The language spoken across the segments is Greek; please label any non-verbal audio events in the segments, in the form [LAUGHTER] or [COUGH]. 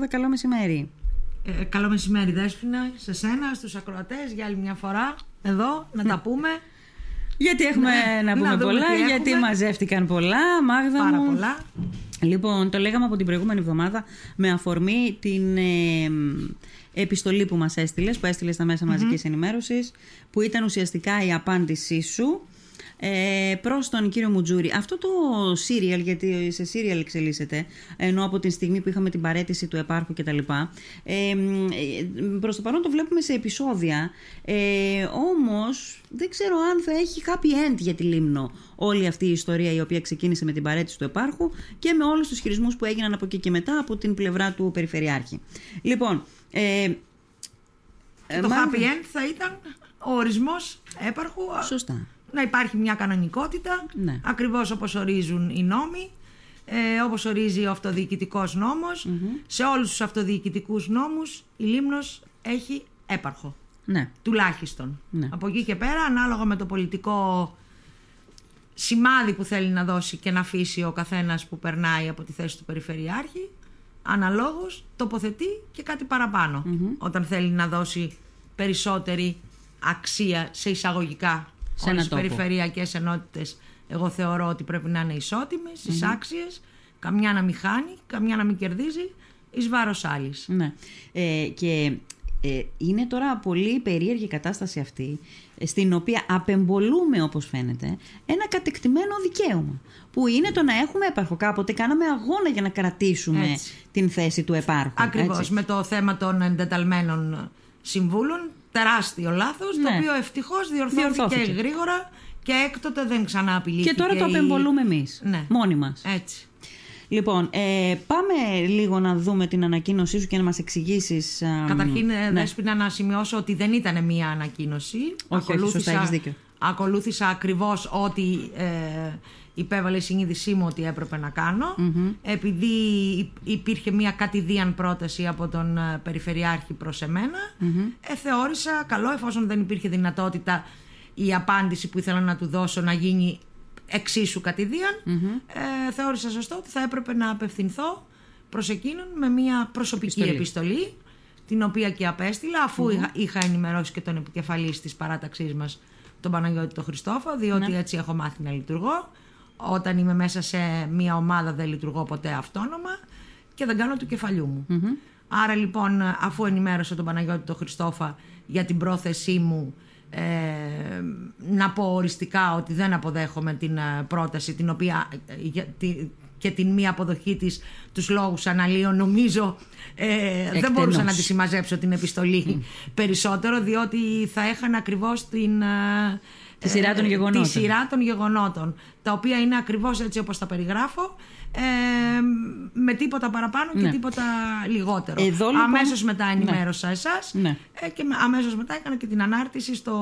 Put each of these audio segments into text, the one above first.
Μάγδα, καλό μεσημέρι. Ε, καλό μεσημέρι Δέσποινα, σε σένα, στους ακροατές για άλλη μια φορά εδώ να τα πούμε. Γιατί έχουμε Ναι, να πούμε να δούμε πολλά, τι γιατί έχουμε. μαζεύτηκαν πολλά, Μάγδα Πάρα μου. πολλά. Λοιπόν, το λέγαμε από την προηγούμενη εβδομάδα με αφορμή την ε, επιστολή που μας έστειλες, που έστειλες στα μέσα μαζικής ενημέρωσης, που ήταν ουσιαστικά η απάντησή σου ε, προς τον κύριο Μουτζούρη. Αυτό το serial, γιατί σε serial εξελίσσεται, ενώ από την στιγμή που είχαμε την παρέτηση του επάρχου κτλ. Ε, μ, ε, προς το παρόν το βλέπουμε σε επεισόδια, ε, όμως δεν ξέρω αν θα έχει happy end για τη Λίμνο όλη αυτή η ιστορία η οποία ξεκίνησε με την παρέτηση του επάρχου και με όλους τους χειρισμούς που έγιναν από εκεί και μετά από την πλευρά του Περιφερειάρχη. Λοιπόν, ε, Και το Μάγδα- happy end θα ήταν ο ορισμός έπαρχου. Σωστά. Να υπάρχει μια κανονικότητα, Ναι. ακριβώς όπως ορίζουν οι νόμοι, ε, όπως ορίζει ο αυτοδιοικητικός νόμος. Σε όλους τους αυτοδιοικητικούς νόμους η Λίμνος έχει έπαρχο. Ναι. Τουλάχιστον. Ναι. Από εκεί και πέρα, ανάλογα με το πολιτικό σημάδι που θέλει να δώσει και να αφήσει ο καθένας που περνάει από τη θέση του Περιφερειάρχη, αναλόγως τοποθετεί και κάτι παραπάνω. Όταν θέλει να δώσει περισσότερη αξία σε εισαγωγικά Σε όλες ένα τις τόπο. περιφερειακές ενότητες. Εγώ θεωρώ ότι πρέπει να είναι ισότιμες, εισάξιες, καμιά να μην χάνει, καμιά να μην κερδίζει, εις βάρος άλλης. Ναι. Ε, και ε, είναι τώρα πολύ περίεργη η κατάσταση αυτή, ε, στην οποία απεμπολούμε, όπως φαίνεται, ένα κατεκτημένο δικαίωμα. Που είναι το να έχουμε έπαρχο. Κάποτε κάναμε αγώνα για να κρατήσουμε Έτσι. την θέση του επάρχου. Ακριβώς, έτσι. με το θέμα των εντεταλμένων συμβούλων, τεράστιο λάθος, το Ναι. οποίο ευτυχώς διορθώθηκε, Διορθώθηκε. γρήγορα και έκτοτε δεν ξανά απειλήθηκε. Και τώρα το η- απεμπολούμε εμείς, Ναι. μόνοι μας. Έτσι. Λοιπόν, ε, πάμε λίγο να δούμε την ανακοίνωσή σου και να μας εξηγήσεις... α, Καταρχήν, ναι. ναι. Δέσποινα, να σημειώσω ότι δεν ήταν μία ανακοίνωση. Όχι, όχι, σωστά, έχεις δίκιο. ακολούθησα ακριβώς ό,τι ε, υπέβαλε η συνείδησή μου ότι έπρεπε να κανω Επειδή υ- υπήρχε μία κατηδίαν πρόταση από τον ε, Περιφερειάρχη προς εμενα ε, θεώρησα καλό εφόσον δεν υπήρχε δυνατότητα η απάντηση που ήθελα να του δώσω να γίνει εξίσου κατηδίαν, ε, θεώρησα σωστό ότι θα έπρεπε να απευθυνθώ προς εκείνον με μία προσωπική Επιστολή. επιστολή, την οποία και απέστειλα, αφού είχα, είχα ενημερώσει και τον επικεφαλής της παράταξής μας, τον Παναγιώτη τον Χριστόφο, διότι έτσι έχω μάθει να λειτουργώ. Όταν είμαι μέσα σε μία ομάδα δεν λειτουργώ ποτέ αυτόνομα και δεν κάνω του κεφαλιού μου. Άρα λοιπόν, αφού ενημέρωσα τον Παναγιώτη τον Χριστόφα για την πρόθεσή μου ε, να πω οριστικά ότι δεν αποδέχομαι την ε, πρόταση την οποία ε, για- τη- και την μη αποδοχή της τους λόγους αναλύω νομίζω ε, δεν Εκτενώς. μπορούσα να τη συμμαζέψω την επιστολή περισσότερο διότι θα έχανα ακριβώς την ε, Τη σειρά των ε, γεγονότων. τη σειρά των γεγονότων τα οποία είναι ακριβώς έτσι όπως τα περιγράφω ε, με τίποτα παραπάνω και Ναι. τίποτα λιγότερο. Εδώ, λοιπόν- αμέσως μετά Ναι. ενημέρωσα εσάς Ναι. ε, και με- αμέσως μετά έκανα και την ανάρτηση στο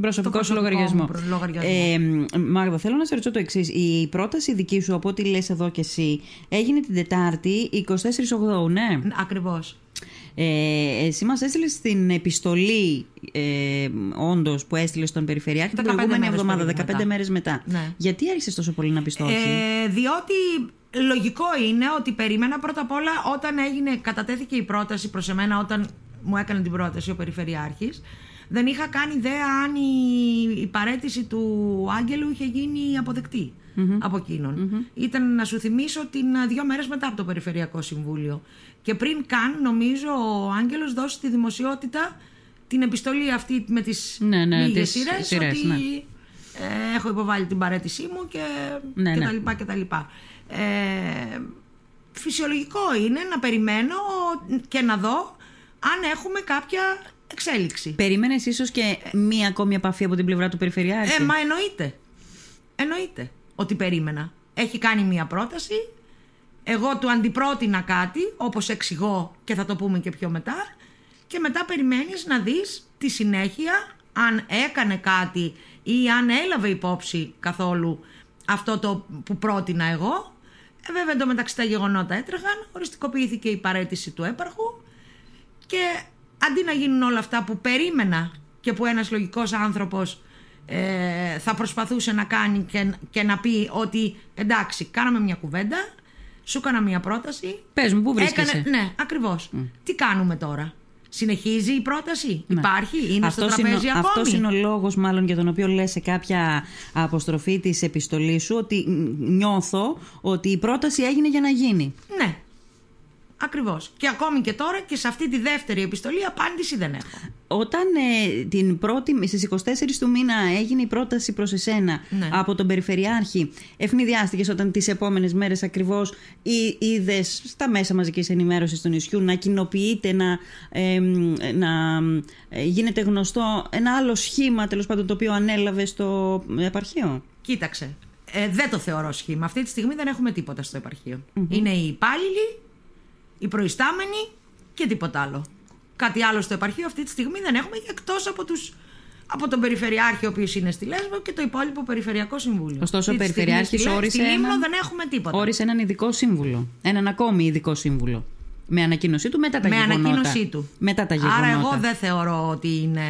προσωπικό στο σου προσωπικό λογαριασμό. μου προ- λογαριασμό. Ε, Μάγδα, θέλω να σε ρωτήσω το εξής. Η πρόταση δική σου, από ό,τι λες εδώ και εσύ, έγινε την Τετάρτη 24 ναι; Ακριβώς. Ε, εσύ μας έστειλες την επιστολή ε, όντως που έστειλες στον Περιφερειάρχη την 15 προηγούμενη μέρες εβδομάδα, 15 περίπου μετά. μέρες μετά. Ναι. Γιατί άρχισες τόσο πολύ να πεις το όχι; Ε, διότι λογικό είναι ότι περίμενα πρώτα απ' όλα όταν έγινε, κατατέθηκε η πρόταση προς εμένα όταν μου έκανε την πρόταση ο Περιφερειάρχης δεν είχα κάνει ιδέα αν η, η παρέτηση του Άγγελου είχε γίνει αποδεκτή από εκεινον Ήταν να σου θυμίσω την α, δύο μέρες μετά από το Περιφερειακό Συμβούλιο. Και πριν καν νομίζω ο Άγγελος δώσει στη δημοσιότητα την επιστολή αυτή με τις Ναι, ναι, λίγες τις σειρές, σειρές, ότι ναι. ε, έχω υποβάλει την παρέτησή μου και, Ναι, και ναι. τα λοιπά και τα λοιπά. Ε, φυσιολογικό είναι να περιμένω και να δω αν έχουμε κάποια εξέλιξη. Περίμενες ίσως και μία ακόμη επαφή από την πλευρά του Περιφερειάρχη; Ε, μα εννοείται. Εννοείται ότι περίμενα. Έχει κάνει μία πρόταση. Εγώ του αντιπρότεινα κάτι, όπως εξηγώ και θα το πούμε και πιο μετά. Και μετά περιμένεις να δεις τη συνέχεια αν έκανε κάτι ή αν έλαβε υπόψη καθόλου αυτό το που πρότεινα εγώ. Ε, βέβαια εντωμεταξύ τα γεγονότα έτρεχαν, οριστικοποιήθηκε η παρέτηση του έπαρχου και αντί να γίνουν όλα αυτά που περίμενα και που ένας λογικός άνθρωπος ε, θα προσπαθούσε να κάνει και, και να πει ότι εντάξει κάναμε μια κουβέντα σου έκανα μία πρόταση. Πες μου, πού βρίσκεσαι; ναι, ακριβώς. Τι κάνουμε τώρα; Συνεχίζει η πρόταση, Ναι. υπάρχει, είναι στο Αυτός τραπέζι είναι, ο- ακόμη; αυτός είναι ο λόγος μάλλον για τον οποίο λες σε κάποια αποστροφή της επιστολής σου ότι μ, νιώθω ότι η πρόταση έγινε για να γίνει. Ναι. Ακριβώς. Και ακόμη και τώρα και σε αυτή τη δεύτερη επιστολή απάντηση δεν έχω. Όταν ε, την πρώτη, στις 24 του μήνα έγινε η πρόταση προς εσένα Ναι. από τον Περιφερειάρχη, ευνηδιάστηκες όταν τις επόμενες μέρες ακριβώς ή, είδες στα μέσα μαζικής ενημέρωσης του νησιού να κοινοποιείται, να, ε, μ, να ε, γίνεται γνωστό ένα άλλο σχήμα τέλος πάντων το οποίο ανέλαβε στο επαρχείο; Κοίταξε. Ε, δεν το θεωρώ σχήμα. Αυτή τη στιγμή δεν έχουμε τίποτα στο επαρχειο Είναι οι υπάλληλοι, οι προϊστάμενοι και τίποτα άλλο. Κάτι άλλο στο επαρχείο αυτή τη στιγμή δεν έχουμε εκτός από, τους, από τον Περιφερειάρχη, ο οποίος είναι στη Λέσβο και το υπόλοιπο Περιφερειακό Συμβούλιο. Ωστόσο, ο Αυτή τη στιγμή Περιφερειάρχης στη Λέ- όρισε Στη Λίμνο έναν- δεν έχουμε τίποτα. Όρισε έναν ειδικό σύμβουλο. Έναν ακόμη ειδικό σύμβουλο. Με ανακοίνωσή του μετά τα με γεγονότα. ανακοίνωσή του. Μετά τα γεγονότα. Άρα εγώ δεν θεωρώ ότι είναι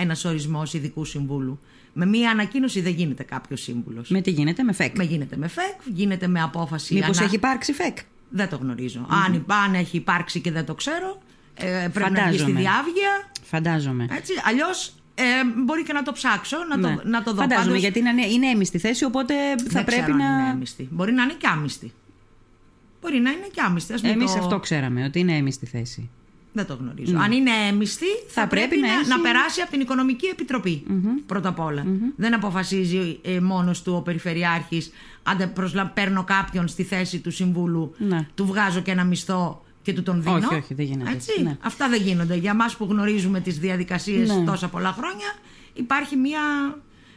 ένας ορισμός ειδικού συμβούλου. Με μία ανακοίνωση δεν γίνεται κάποιος σύμβουλος. Με τι γίνεται, με ΦΕΚ; Με γίνεται με ΦΕΚ, γίνεται με απόφαση. Μήπως ανα- έχει υπάρξει ΦΕΚ; Δεν το γνωριζω Αν, υπά- αν έχει υπάρξει και δεν το ξέρω, ε, πρέπει να βγει στη Φαντάζομαι. διάβγεια. Φαντάζομαι. Έτσι. Αλλιώς ε, μπορεί και να το ψάξω, να, Ναι. το, να το δω. Φαντάζομαι Πάντως, γιατί είναι, είναι έμιστη θέση, οπότε θα δεν πρέπει ξέρω να. αν είναι έμιστη. Μπορεί να είναι και άμυστη. Μπορεί να είναι και άμυστη. Ας μην Εμείς το... αυτό ξέραμε, ότι είναι έμιστη θέση. Δεν το γνωρίζω. Αν είναι έμιστη, θα, Θα πρέπει, πρέπει να, να έχει- να περάσει από την Οικονομική Επιτροπή, Πρώτα απ' όλα. Δεν αποφασίζει ε, μόνος του ο Περιφερειάρχης αν προσλα... παίρνω κάποιον στη θέση του Συμβούλου, Ναι. του βγάζω και ένα μισθό και του τον δίνω. Όχι, όχι, δεν γίνεται Έτσι. έτσι, ναι. Αυτά δεν γίνονται. Για μας που γνωρίζουμε τις διαδικασίες Ναι. τόσα πολλά χρόνια, υπάρχει μια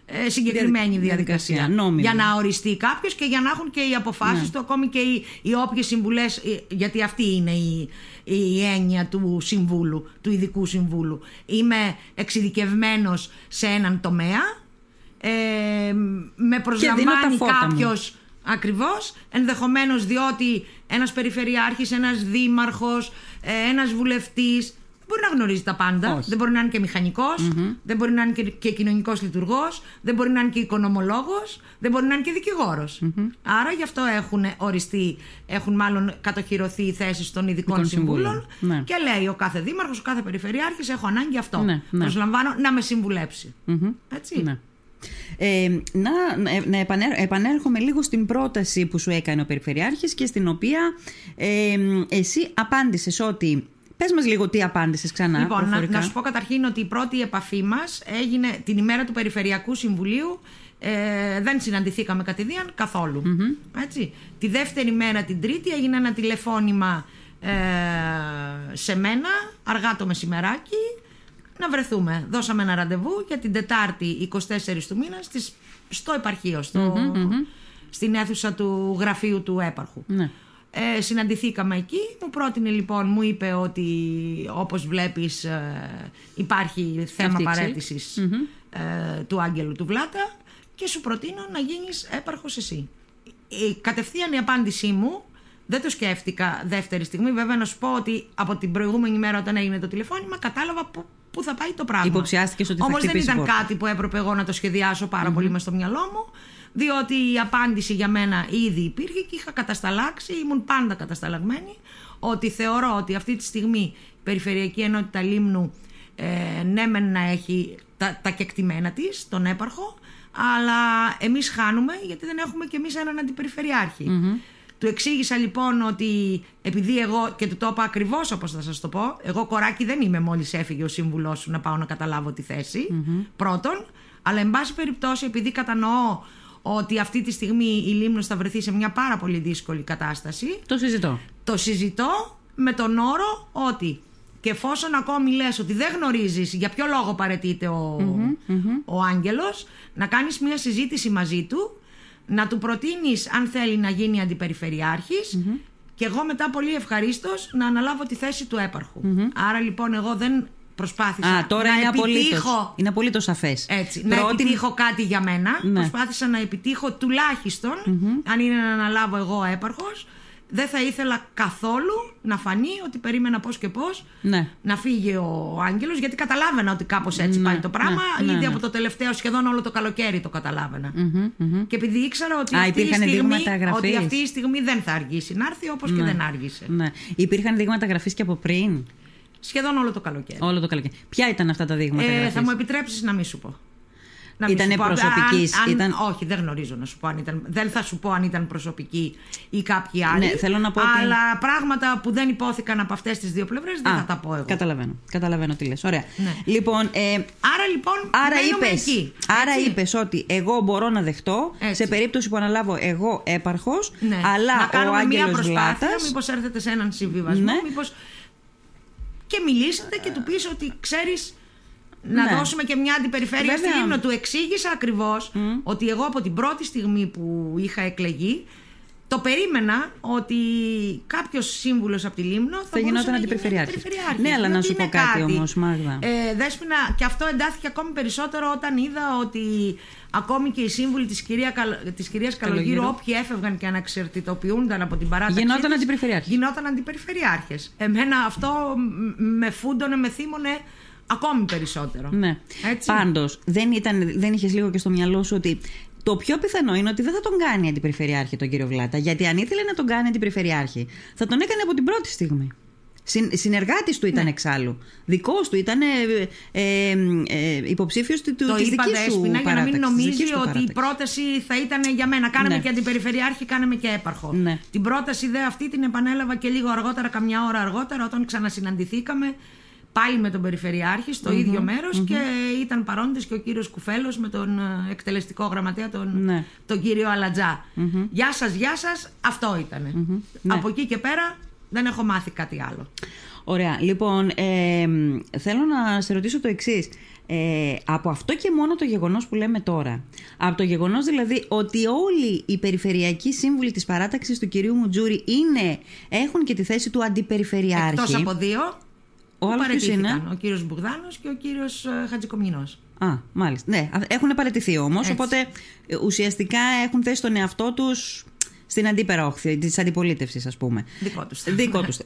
ε, συγκεκριμένη Διαδικασία, διαδικασία. νόμιμη. Για να οριστεί κάποιος και για να έχουν και οι αποφάσεις Ναι. του, ακόμη και οι, οι όποιες συμβουλές. Γιατί αυτή είναι η, η έννοια του συμβούλου, του ειδικού συμβούλου. Είμαι εξειδικευμένος σε έναν τομέα. Ε, με προσλαμβάνει τα φώτα μου. κάποιος. Ακριβώς, ενδεχομένως διότι ένας περιφερειάρχης, ένας δήμαρχος, ε, ένας βουλευτής δεν μπορεί να γνωρίζει τα πάντα. Όχι. Δεν μπορεί να είναι και μηχανικος δεν μπορεί να είναι και, και κοινωνικός λειτουργός, δεν μπορεί να είναι και οικονομολόγος, δεν μπορεί να είναι και δικηγορος Άρα γι' αυτό έχουν οριστεί, έχουν μάλλον κατοχυρωθεί οι θέσεις των ειδικών Ειδικών συμβούλων συμβούλων. Ναι. και λέει ο κάθε δήμαρχος, ο κάθε περιφερειάρχης έχω ανάγκη αυτό. Ναι, ναι. Προσλαμβάνω να με συμβουλέψει. Έτσι. Ναι. Ε, να, να επανέρ- επανέρχομαι λίγο στην πρόταση που σου έκανε ο Περιφερειάρχης και στην οποία ε, εσύ απάντησες ότι... Πες μας λίγο τι απάντησες ξανά Λοιπόν, να, προφορικά. να σου πω καταρχήν ότι η πρώτη επαφή μας έγινε την ημέρα του Περιφερειακού Συμβουλίου. Ε, δεν συναντηθήκαμε κατηδίαν καθόλου. Έτσι. Τη δεύτερη μέρα, την Τρίτη, έγινε ένα τηλεφώνημα ε, σε μένα, αργά το μεσημεράκι, να βρεθούμε. Δώσαμε ένα ραντεβού για την Τετάρτη 24 του μήνα στις, στο επαρχείο, στο, στην αίθουσα του γραφείου του έπαρχου. Ναι. Ε, συναντηθήκαμε εκεί, μου πρότεινε λοιπόν, μου είπε ότι όπως βλέπεις ε, υπάρχει θέμα Αυτή η παρέτησης, ε, του Άγγελου του Βλάτα και σου προτείνω να γίνεις έπαρχος εσύ. Η κατευθείαν η απάντησή μου, δεν το σκέφτηκα δεύτερη στιγμή, βέβαια να σου πω ότι από την προηγούμενη μέρα όταν έγινε το τηλεφώνημα κατάλαβα που, που θα πάει το πράγμα. Υποψιάστηκες ότι θα Όμως δεν χτυπήσει ήταν πόρτα. κάτι που έπρεπε εγώ να το σχεδιάσω πάρα πολύ μες στο μυαλό μου, διότι η απάντηση για μένα ήδη υπήρχε και είχα κατασταλάξει, ήμουν πάντα κατασταλαγμένη, ότι θεωρώ ότι αυτή τη στιγμή η Περιφερειακή Ενότητα Λίμνου ε, ναι μεν να έχει τα, τα κεκτημένα της, τον έπαρχο, αλλά εμείς χάνουμε γιατί δεν έχουμε κι εμείς έναν αντιπεριφερειάρχη. Του εξήγησα λοιπόν ότι επειδή εγώ και του το είπα ακριβώς όπως θα σας το πω, εγώ κοράκι δεν είμαι μόλις έφυγε ο σύμβουλός σου να πάω να καταλάβω τη θέση. Πρώτον, αλλά εν πάση περιπτώσει, επειδή κατανοώ ότι αυτή τη στιγμή η Λίμνος θα βρεθεί σε μια πάρα πολύ δύσκολη κατάσταση, Το συζητώ. το συζητώ με τον όρο ότι και εφόσον ακόμη λες ότι δεν γνωρίζεις για ποιο λόγο παρετείται ο, ο Άγγελος, να κάνεις μια συζήτηση μαζί του, να του προτείνεις αν θέλει να γίνει αντιπεριφερειάρχης και εγώ μετά πολύ ευχαρίστως να αναλάβω τη θέση του έπαρχου. Άρα λοιπόν εγώ δεν προσπάθησα Α, τώρα να είναι απολύτως, επιτύχω είναι απολύτως σαφές. έτσι, να Πρότεινε- επιτύχω κάτι για μένα. Ναι. Προσπάθησα να επιτύχω τουλάχιστον, αν είναι να αναλάβω εγώ έπαρχος, δεν θα ήθελα καθόλου να φανεί ότι περίμενα πώς και πώς Ναι. να φύγει ο Άγγελος γιατί καταλάβαινα ότι κάπως έτσι Ναι, πάει το πράγμα ναι, ναι, ήδη ναι. από το τελευταίο σχεδόν όλο το καλοκαίρι το καταλάβαινα Μμμ, μμμ. και επειδή ήξερα ότι, Α, αυτή η, υπήρχαν στιγμή, δείγματα γραφής; ότι αυτή η στιγμή δεν θα αργήσει να έρθει όπως και δεν άργησε Ναι. Υπήρχαν δείγματα γραφής και από πριν; Σχεδόν όλο το καλοκαίρι Όλο το καλοκαίρι. Ποια ήταν αυτά τα δείγματα ε, γραφής; θα μου επιτρέψεις να μην σου πω Να μην Ήτανε σου πω. Αν- προσωπικής, αν- ήταν- Όχι, δεν γνωρίζω να σου πω αν ήταν. Δεν θα σου πω αν ήταν προσωπική ή κάποιοι άλλοι. Ναι, θέλω να πω ότι- Αλλά πράγματα που δεν υπόθηκαν από αυτές τις δύο πλευρές δεν Α, θα τα πω εγώ. Καταλαβαίνω. Καταλαβαίνω τι λες. Ωραία. Ναι. Λοιπόν, ε, Άρα λοιπόν. Άρα μένουμε είπες, εκεί. άρα έτσι. είπες ότι εγώ μπορώ να δεχτώ Έτσι. σε περίπτωση που αναλάβω εγώ έπαρχος, Ναι. αλλά να ο κάνουμε μια Άγγελος προσπάθεια, Βλάτας... μήπως έρθετε σε έναν συμβιβασμό, Ναι. μήπως και μιλήσετε και του πεις ότι ξέρεις να Ναι. δώσουμε και μια αντιπεριφέρεια στη Βέβαια. Λίμνο. Του εξήγησα ακριβώς ότι εγώ από την πρώτη στιγμή που είχα εκλεγεί το περίμενα ότι κάποιος σύμβουλος από τη Λίμνο θα, μπορούσε γινόταν να γίνει αντιπεριφερειάρχης. αντιπεριφερειάρχης. Ναι, αλλά να Διότι σου πω είναι κάτι όμως, Μάγδα. Ε, Δέσποινα, και αυτό εντάθηκε ακόμη περισσότερο όταν είδα ότι ακόμη και οι σύμβουλοι της, κυρία, Καλ- της κυρίας Καλογύρου, Καλογύρου. όποιοι έφευγαν και αναξερτητοποιούνταν από την παράταξη Γινόταν της, αντιπεριφερειάρχης. Γινόταν αντιπεριφερειάρχες. Εμένα αυτό μ- με φούντωνε, με θύμωνε ακόμη περισσότερο. Ναι. Έτσι. Πάντως, δεν, ήταν, δεν είχες λίγο και στο μυαλό σου ότι το πιο πιθανό είναι ότι δεν θα τον κάνει αντιπεριφερειάρχη τον κύριο Βλάτα. Γιατί αν ήθελε να τον κάνει αντιπεριφερειάρχη, θα τον έκανε από την πρώτη στιγμή. Συν, συνεργάτης του Ναι. ήταν εξάλλου. Δικός του ήταν ε, ε, ε, υποψήφιος του, Το της είπα δικής σου Δέσποινα για να μην παράταξης, της νομίζει δικής του ότι η παράταξης. πρόταση θα ήταν για μένα. Κάναμε Ναι. και αντιπεριφερειάρχη, κάναμε και έπαρχο. Ναι. Την πρόταση δε αυτή την επανέλαβα και λίγο αργότερα, καμιά ώρα αργότερα, όταν ξανασυναντηθήκαμε πάλι με τον Περιφερειάρχη στο ίδιο μέρος και ήταν παρόντες και ο κύριος Κουφέλος με τον ε, εκτελεστικό γραμματέα τον, Ναι. τον κύριο Αλατζά. Γεια σας, γεια σας, αυτό ήτανε. Ναι. Από εκεί και πέρα δεν έχω μάθει κάτι άλλο. Ωραία. Λοιπόν, ε, θέλω να σε ρωτήσω το εξής. Ε, από αυτό και μόνο το γεγονός που λέμε τώρα, από το γεγονός δηλαδή ότι όλοι οι περιφερειακοί σύμβουλοι της παράταξης του κυρίου Μουτζούρη είναι, έχουν και τη θέση του αντιπεριφερειάρχη. Εκτός από δύο Ο που άλλος ποιος παραιτήθηκαν, είναι; ο κύριος Μπογδάνος και ο κύριος ε, Χατζικομινός. Α, μάλιστα. Ναι, α- έχουν παραιτηθεί όμως, Έτσι. οπότε ε, ουσιαστικά έχουν θέσει τον εαυτό τους στην αντίπερα όχθη της αντιπολίτευσης ας πούμε. Δικό τους. Δικό τους.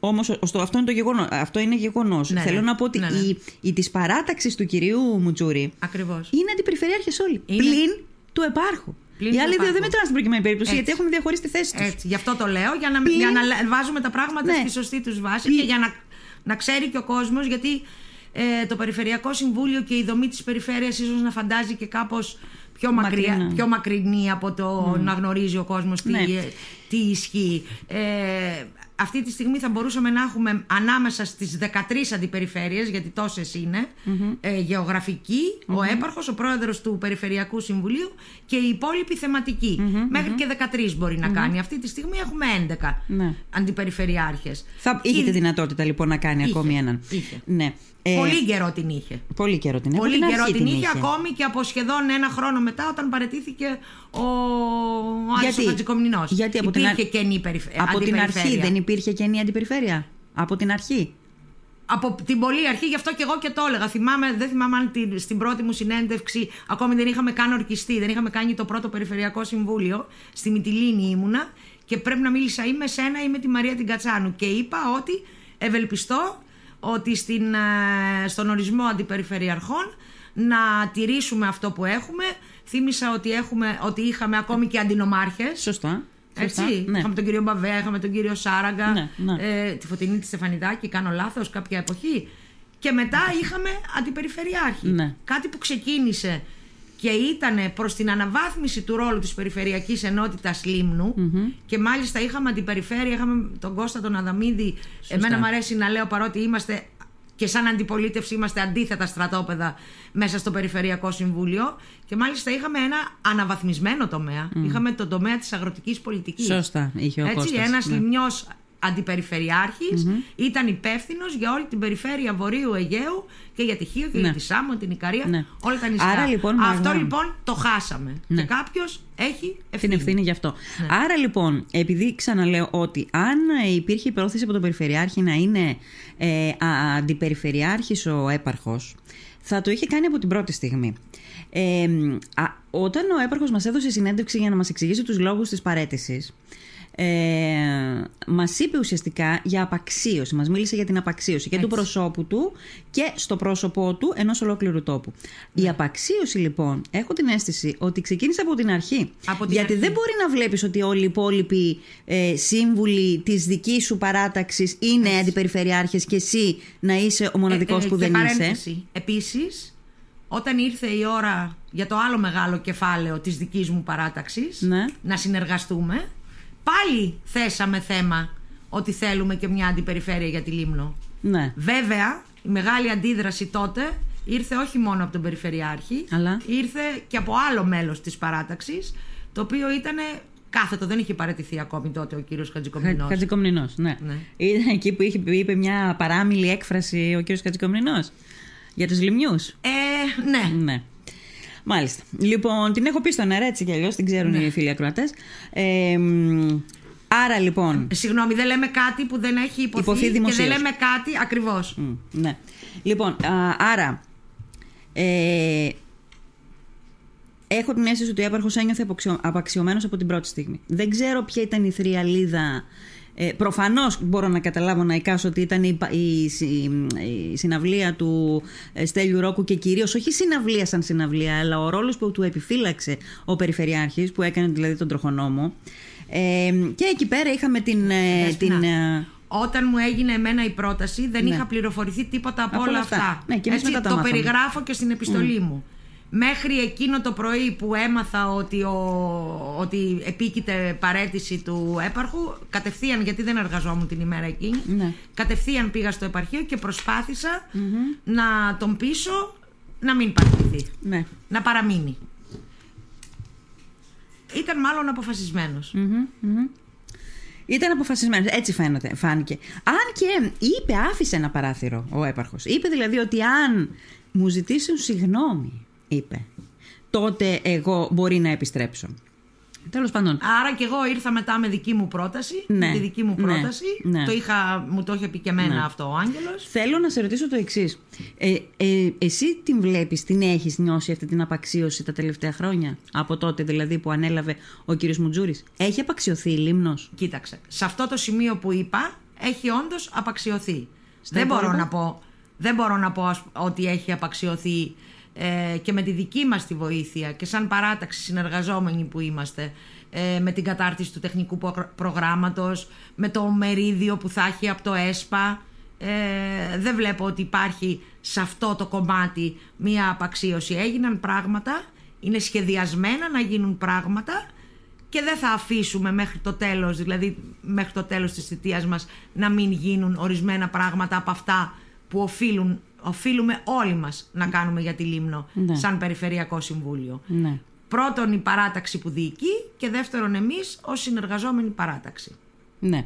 Όμως ωστό- αυτό είναι το γεγονός. Αυτό είναι γεγονός. Ναι, Θέλω ναι. να πω ότι Ναι, ναι. η, η της παράταξης του κυρίου Μουτζούρη Ακριβώς. είναι αντιπεριφερειάρχες όλοι. Είναι. Πλην του επάρχου. Πλην Οι του άλλοι δύο επάρχου. δεν μετράνε στην προκειμένη περίπτωση Έτσι. γιατί έχουν διαχωρίσει τη θέση τους. Έτσι, γι' αυτό το λέω, για να, Πλην- για να λα- βάζουμε τα πράγματα Ναι. στη σωστή τους βάση Πλην- και για να, να ξέρει και ο κόσμος, γιατί ε, το Περιφερειακό Συμβούλιο και η δομή της περιφέρειας ίσως να φαντάζει και κάπως πιο, μακριά, Μακρινά. πιο μακρινή από το να γνωρίζει ο κόσμος τι, Ναι. ε, τι ισχύει. Ε, αυτή τη στιγμή θα μπορούσαμε να έχουμε ανάμεσα στις 13 αντιπεριφέρειες, γιατί τόσες είναι, ε, γεωγραφική, ο έπαρχος, ο πρόεδρος του Περιφερειακού Συμβουλίου και η υπόλοιπη θεματική. Μέχρι και 13 μπορεί να κάνει. Αυτή τη στιγμή έχουμε 11 Ναι. αντιπεριφερειάρχες. Θα είχε Η- τη δυνατότητα λοιπόν να κάνει Είχε, ακόμη έναν. είχε. Ναι. Ε, Πολύ καιρό την είχε. πολύ καιρό την από Πολύ την καιρό αρχή την είχε, ακόμη και από σχεδόν ένα χρόνο μετά όταν παρετήθηκε ο Άλσο Γιατί; Χατζικομνηνός. Γιατί από την Υπήρχε αρ- καινή περιφ... Από την αρχή αντιπεριφέρεια. δεν υπήρχε καινή αντιπεριφέρεια; Από την αρχή; Από την πολύ αρχή, γι' αυτό και εγώ και το έλεγα. Θυμάμαι, δεν θυμάμαι αν την, στην πρώτη μου συνέντευξη ακόμη δεν είχαμε καν ορκιστεί, δεν είχαμε κάνει το πρώτο Περιφερειακό Συμβούλιο. Στη Μυτιλίνη ήμουνα και πρέπει να μίλησα ή με σένα ή με τη Μαρία την Κατσάνου. Και είπα ότι ευελπιστώ ότι στην, ε, στον ορισμό αντιπεριφερειαρχών να τηρήσουμε αυτό που έχουμε. Θύμισα ότι, έχουμε, ότι είχαμε ακόμη και αντινομάρχες. Σωστά. Έτσι. Σωστά. Ναι. Είχαμε τον κύριο Μπαβέα, είχαμε τον κύριο Σάραγκα, Ναι, ναι. Ε, τη Φωτεινή τη Στεφανιδάκη, κάνω λάθος κάποια εποχή. Και μετά είχαμε αντιπεριφερειάρχη. Ναι. Κάτι που ξεκίνησε και ήταν προς την αναβάθμιση του ρόλου της Περιφερειακής Ενότητας Λίμνου και μάλιστα είχαμε αντιπεριφέρεια, είχαμε τον Κώστα τον Αδαμίδη. Εμένα μου αρέσει να λέω παρότι είμαστε και σαν αντιπολίτευση είμαστε αντίθετα στρατόπεδα μέσα στο Περιφερειακό Συμβούλιο και μάλιστα είχαμε ένα αναβαθμισμένο τομέα. Είχαμε τον τομέα της αγροτικής πολιτικής. Σωστά, είχε ο Έτσι, Κώστας, ένας ναι. λιμνιός αντιπεριφερειάρχης ήταν υπεύθυνος για όλη την περιφέρεια Βορείου Αιγαίου και για τη Χίο και Ναι. για τη Σάμο, την Ικαρία, Ναι. όλα τα νησιά. Άρα, λοιπόν, Αυτό Μάγδα- λοιπόν το χάσαμε. Ναι. Και κάποιος έχει ευθύνη. Την ευθύνη γι' αυτό. Ναι. Άρα λοιπόν, επειδή ξαναλέω ότι αν ε, υπήρχε η πρόθεση από τον Περιφερειάρχη να είναι ε, α- αντιπεριφερειάρχης ο έπαρχος, θα το είχε κάνει από την πρώτη στιγμή. Ε, α, όταν ο έπαρχος μας έδωσε συνέντευξη για να μας εξηγήσει τους λόγους της παρέτησης, ε, μας είπε ουσιαστικά για απαξίωση, μας μίλησε για την απαξίωση και Έτσι. του προσώπου του και στο πρόσωπό του ενός ολόκληρου τόπου. Ναι. Η απαξίωση λοιπόν, έχω την αίσθηση ότι ξεκίνησε από την αρχή. Από την γιατί αρχή. δεν μπορεί να βλέπεις ότι όλοι οι υπόλοιποι ε, σύμβουλοι της δικής σου παράταξης είναι αντιπεριφερειάρχες και εσύ να είσαι ο μοναδικός Ε, ε, που και δεν είσαι; παρένθεση. Επίσης, όταν ήρθε η ώρα για το άλλο μεγάλο κεφάλαιο της δικής μου παράταξης, Ναι. να συνεργαστούμε, πάλι θέσαμε θέμα ότι θέλουμε και μια αντιπεριφέρεια για τη Λίμνο. Ναι. Βέβαια, η μεγάλη αντίδραση τότε ήρθε όχι μόνο από τον Περιφερειάρχη, Αλλά; ήρθε και από άλλο μέλος της παράταξης, το οποίο ήταν κάθετο, δεν είχε παραιτηθεί ακόμη τότε ο κύριος Χατζικομινός. Χατζικομνηνός, ναι. Ναι. Ήταν εκεί που είχε, είπε μια παράμιλη έκφραση ο κύριος Χατζικομνηνός για τους λιμνιούς. Ε, ναι. Ναι. Μάλιστα. Λοιπόν, την έχω πει στον αέρα έτσι κι αλλιώς, την ξέρουν Ναι. οι φίλοι ακροατές. Ε, μ, άρα λοιπόν. Συγγνώμη, δεν λέμε κάτι που δεν έχει υποθεί, Υποθεί και δεν δημοσίως. λέμε κάτι ακριβώς. μ, ναι. Λοιπόν, α, άρα. Ε, έχω την αίσθηση ότι ο έπαρχος ένιωθε απαξιωμένος από την πρώτη στιγμή. Δεν ξέρω ποια ήταν η θριαλίδα. Ε, Προφανώς μπορώ να καταλάβω να εικάσω ότι ήταν η, πα- η, συ- η συναυλία του ε, Στέλιου Ρόκου και κυρίως όχι η συναυλία σαν συναυλία, αλλά ο ρόλος που του επιφύλαξε ο Περιφερειάρχης, που έκανε δηλαδή τον τροχονόμο. Ε, και εκεί πέρα είχαμε την. ε, Δέσποινα. την ε, Όταν μου έγινε εμένα η πρόταση, δεν Ναι. είχα πληροφορηθεί τίποτα από Από όλα όλα αυτά. αυτά. Ναι, και εμείς Έτσι, μετά τα το μάθαμε. περιγράφω και στην επιστολή μου. Μέχρι εκείνο το πρωί που έμαθα ότι, ο, ότι επίκειται παρέτηση του έπαρχου, κατευθείαν, γιατί δεν εργαζόμουν την ημέρα εκείνη, Ναι. κατευθείαν πήγα στο επαρχείο και προσπαθησα να τον πείσω να μην παραιτηθεί. ναι. Να παραμείνει. Ήταν μάλλον αποφασισμένος. Μμμ, μμμ. Ήταν αποφασισμένος. Έτσι φαίνεται, φάνηκε. Αν και είπε, άφησε ένα παράθυρο ο έπαρχος. Είπε δηλαδή ότι αν μου ζητήσουν συγγνώμη, είπε, τότε εγώ μπορεί να επιστρέψω. Τέλος πάντων. Άρα και εγώ ήρθα μετά με δική μου πρόταση. Ναι, Με τη δική μου ναι, πρόταση. ναι. Το είχα, μου το είχε πει και εμένα Ναι. αυτό ο Άγγελος. Θέλω να σε ρωτήσω το εξής. Ε, ε, εσύ την βλέπεις, την έχεις νιώσει αυτή την απαξίωση τα τελευταία χρόνια, από τότε δηλαδή που ανέλαβε ο κύριος Μουτζούρης. Έχει απαξιωθεί η Λίμνος; Κοίταξε. Σε αυτό το σημείο που είπα έχει όντως απαξιωθεί. Στα δεν, μπορώ υπόλοιπα; να πω, δεν μπορώ να πω ας- ότι έχει απαξιωθεί ε, και με τη δική μας τη βοήθεια και σαν παράταξη συνεργαζόμενοι που είμαστε ε, με την κατάρτιση του τεχνικού προ- προγράμματος, με το μερίδιο που θα έχει από το ΕΣΠΑ. Ε, δεν βλέπω ότι υπάρχει σε αυτό το κομμάτι μία απαξίωση. Έγιναν πράγματα, είναι σχεδιασμένα να γίνουν πράγματα και δεν θα αφήσουμε μέχρι το τέλος, δηλαδή μέχρι το τέλος της θητείας μας να μην γίνουν ορισμένα πράγματα από αυτά που οφείλουν, οφείλουμε όλοι μας να κάνουμε για τη Λίμνο Ναι. σαν Περιφερειακό Συμβούλιο. Ναι. Πρώτον η παράταξη που διοικεί και δεύτερον εμείς ως συνεργαζόμενη παράταξη. Ναι.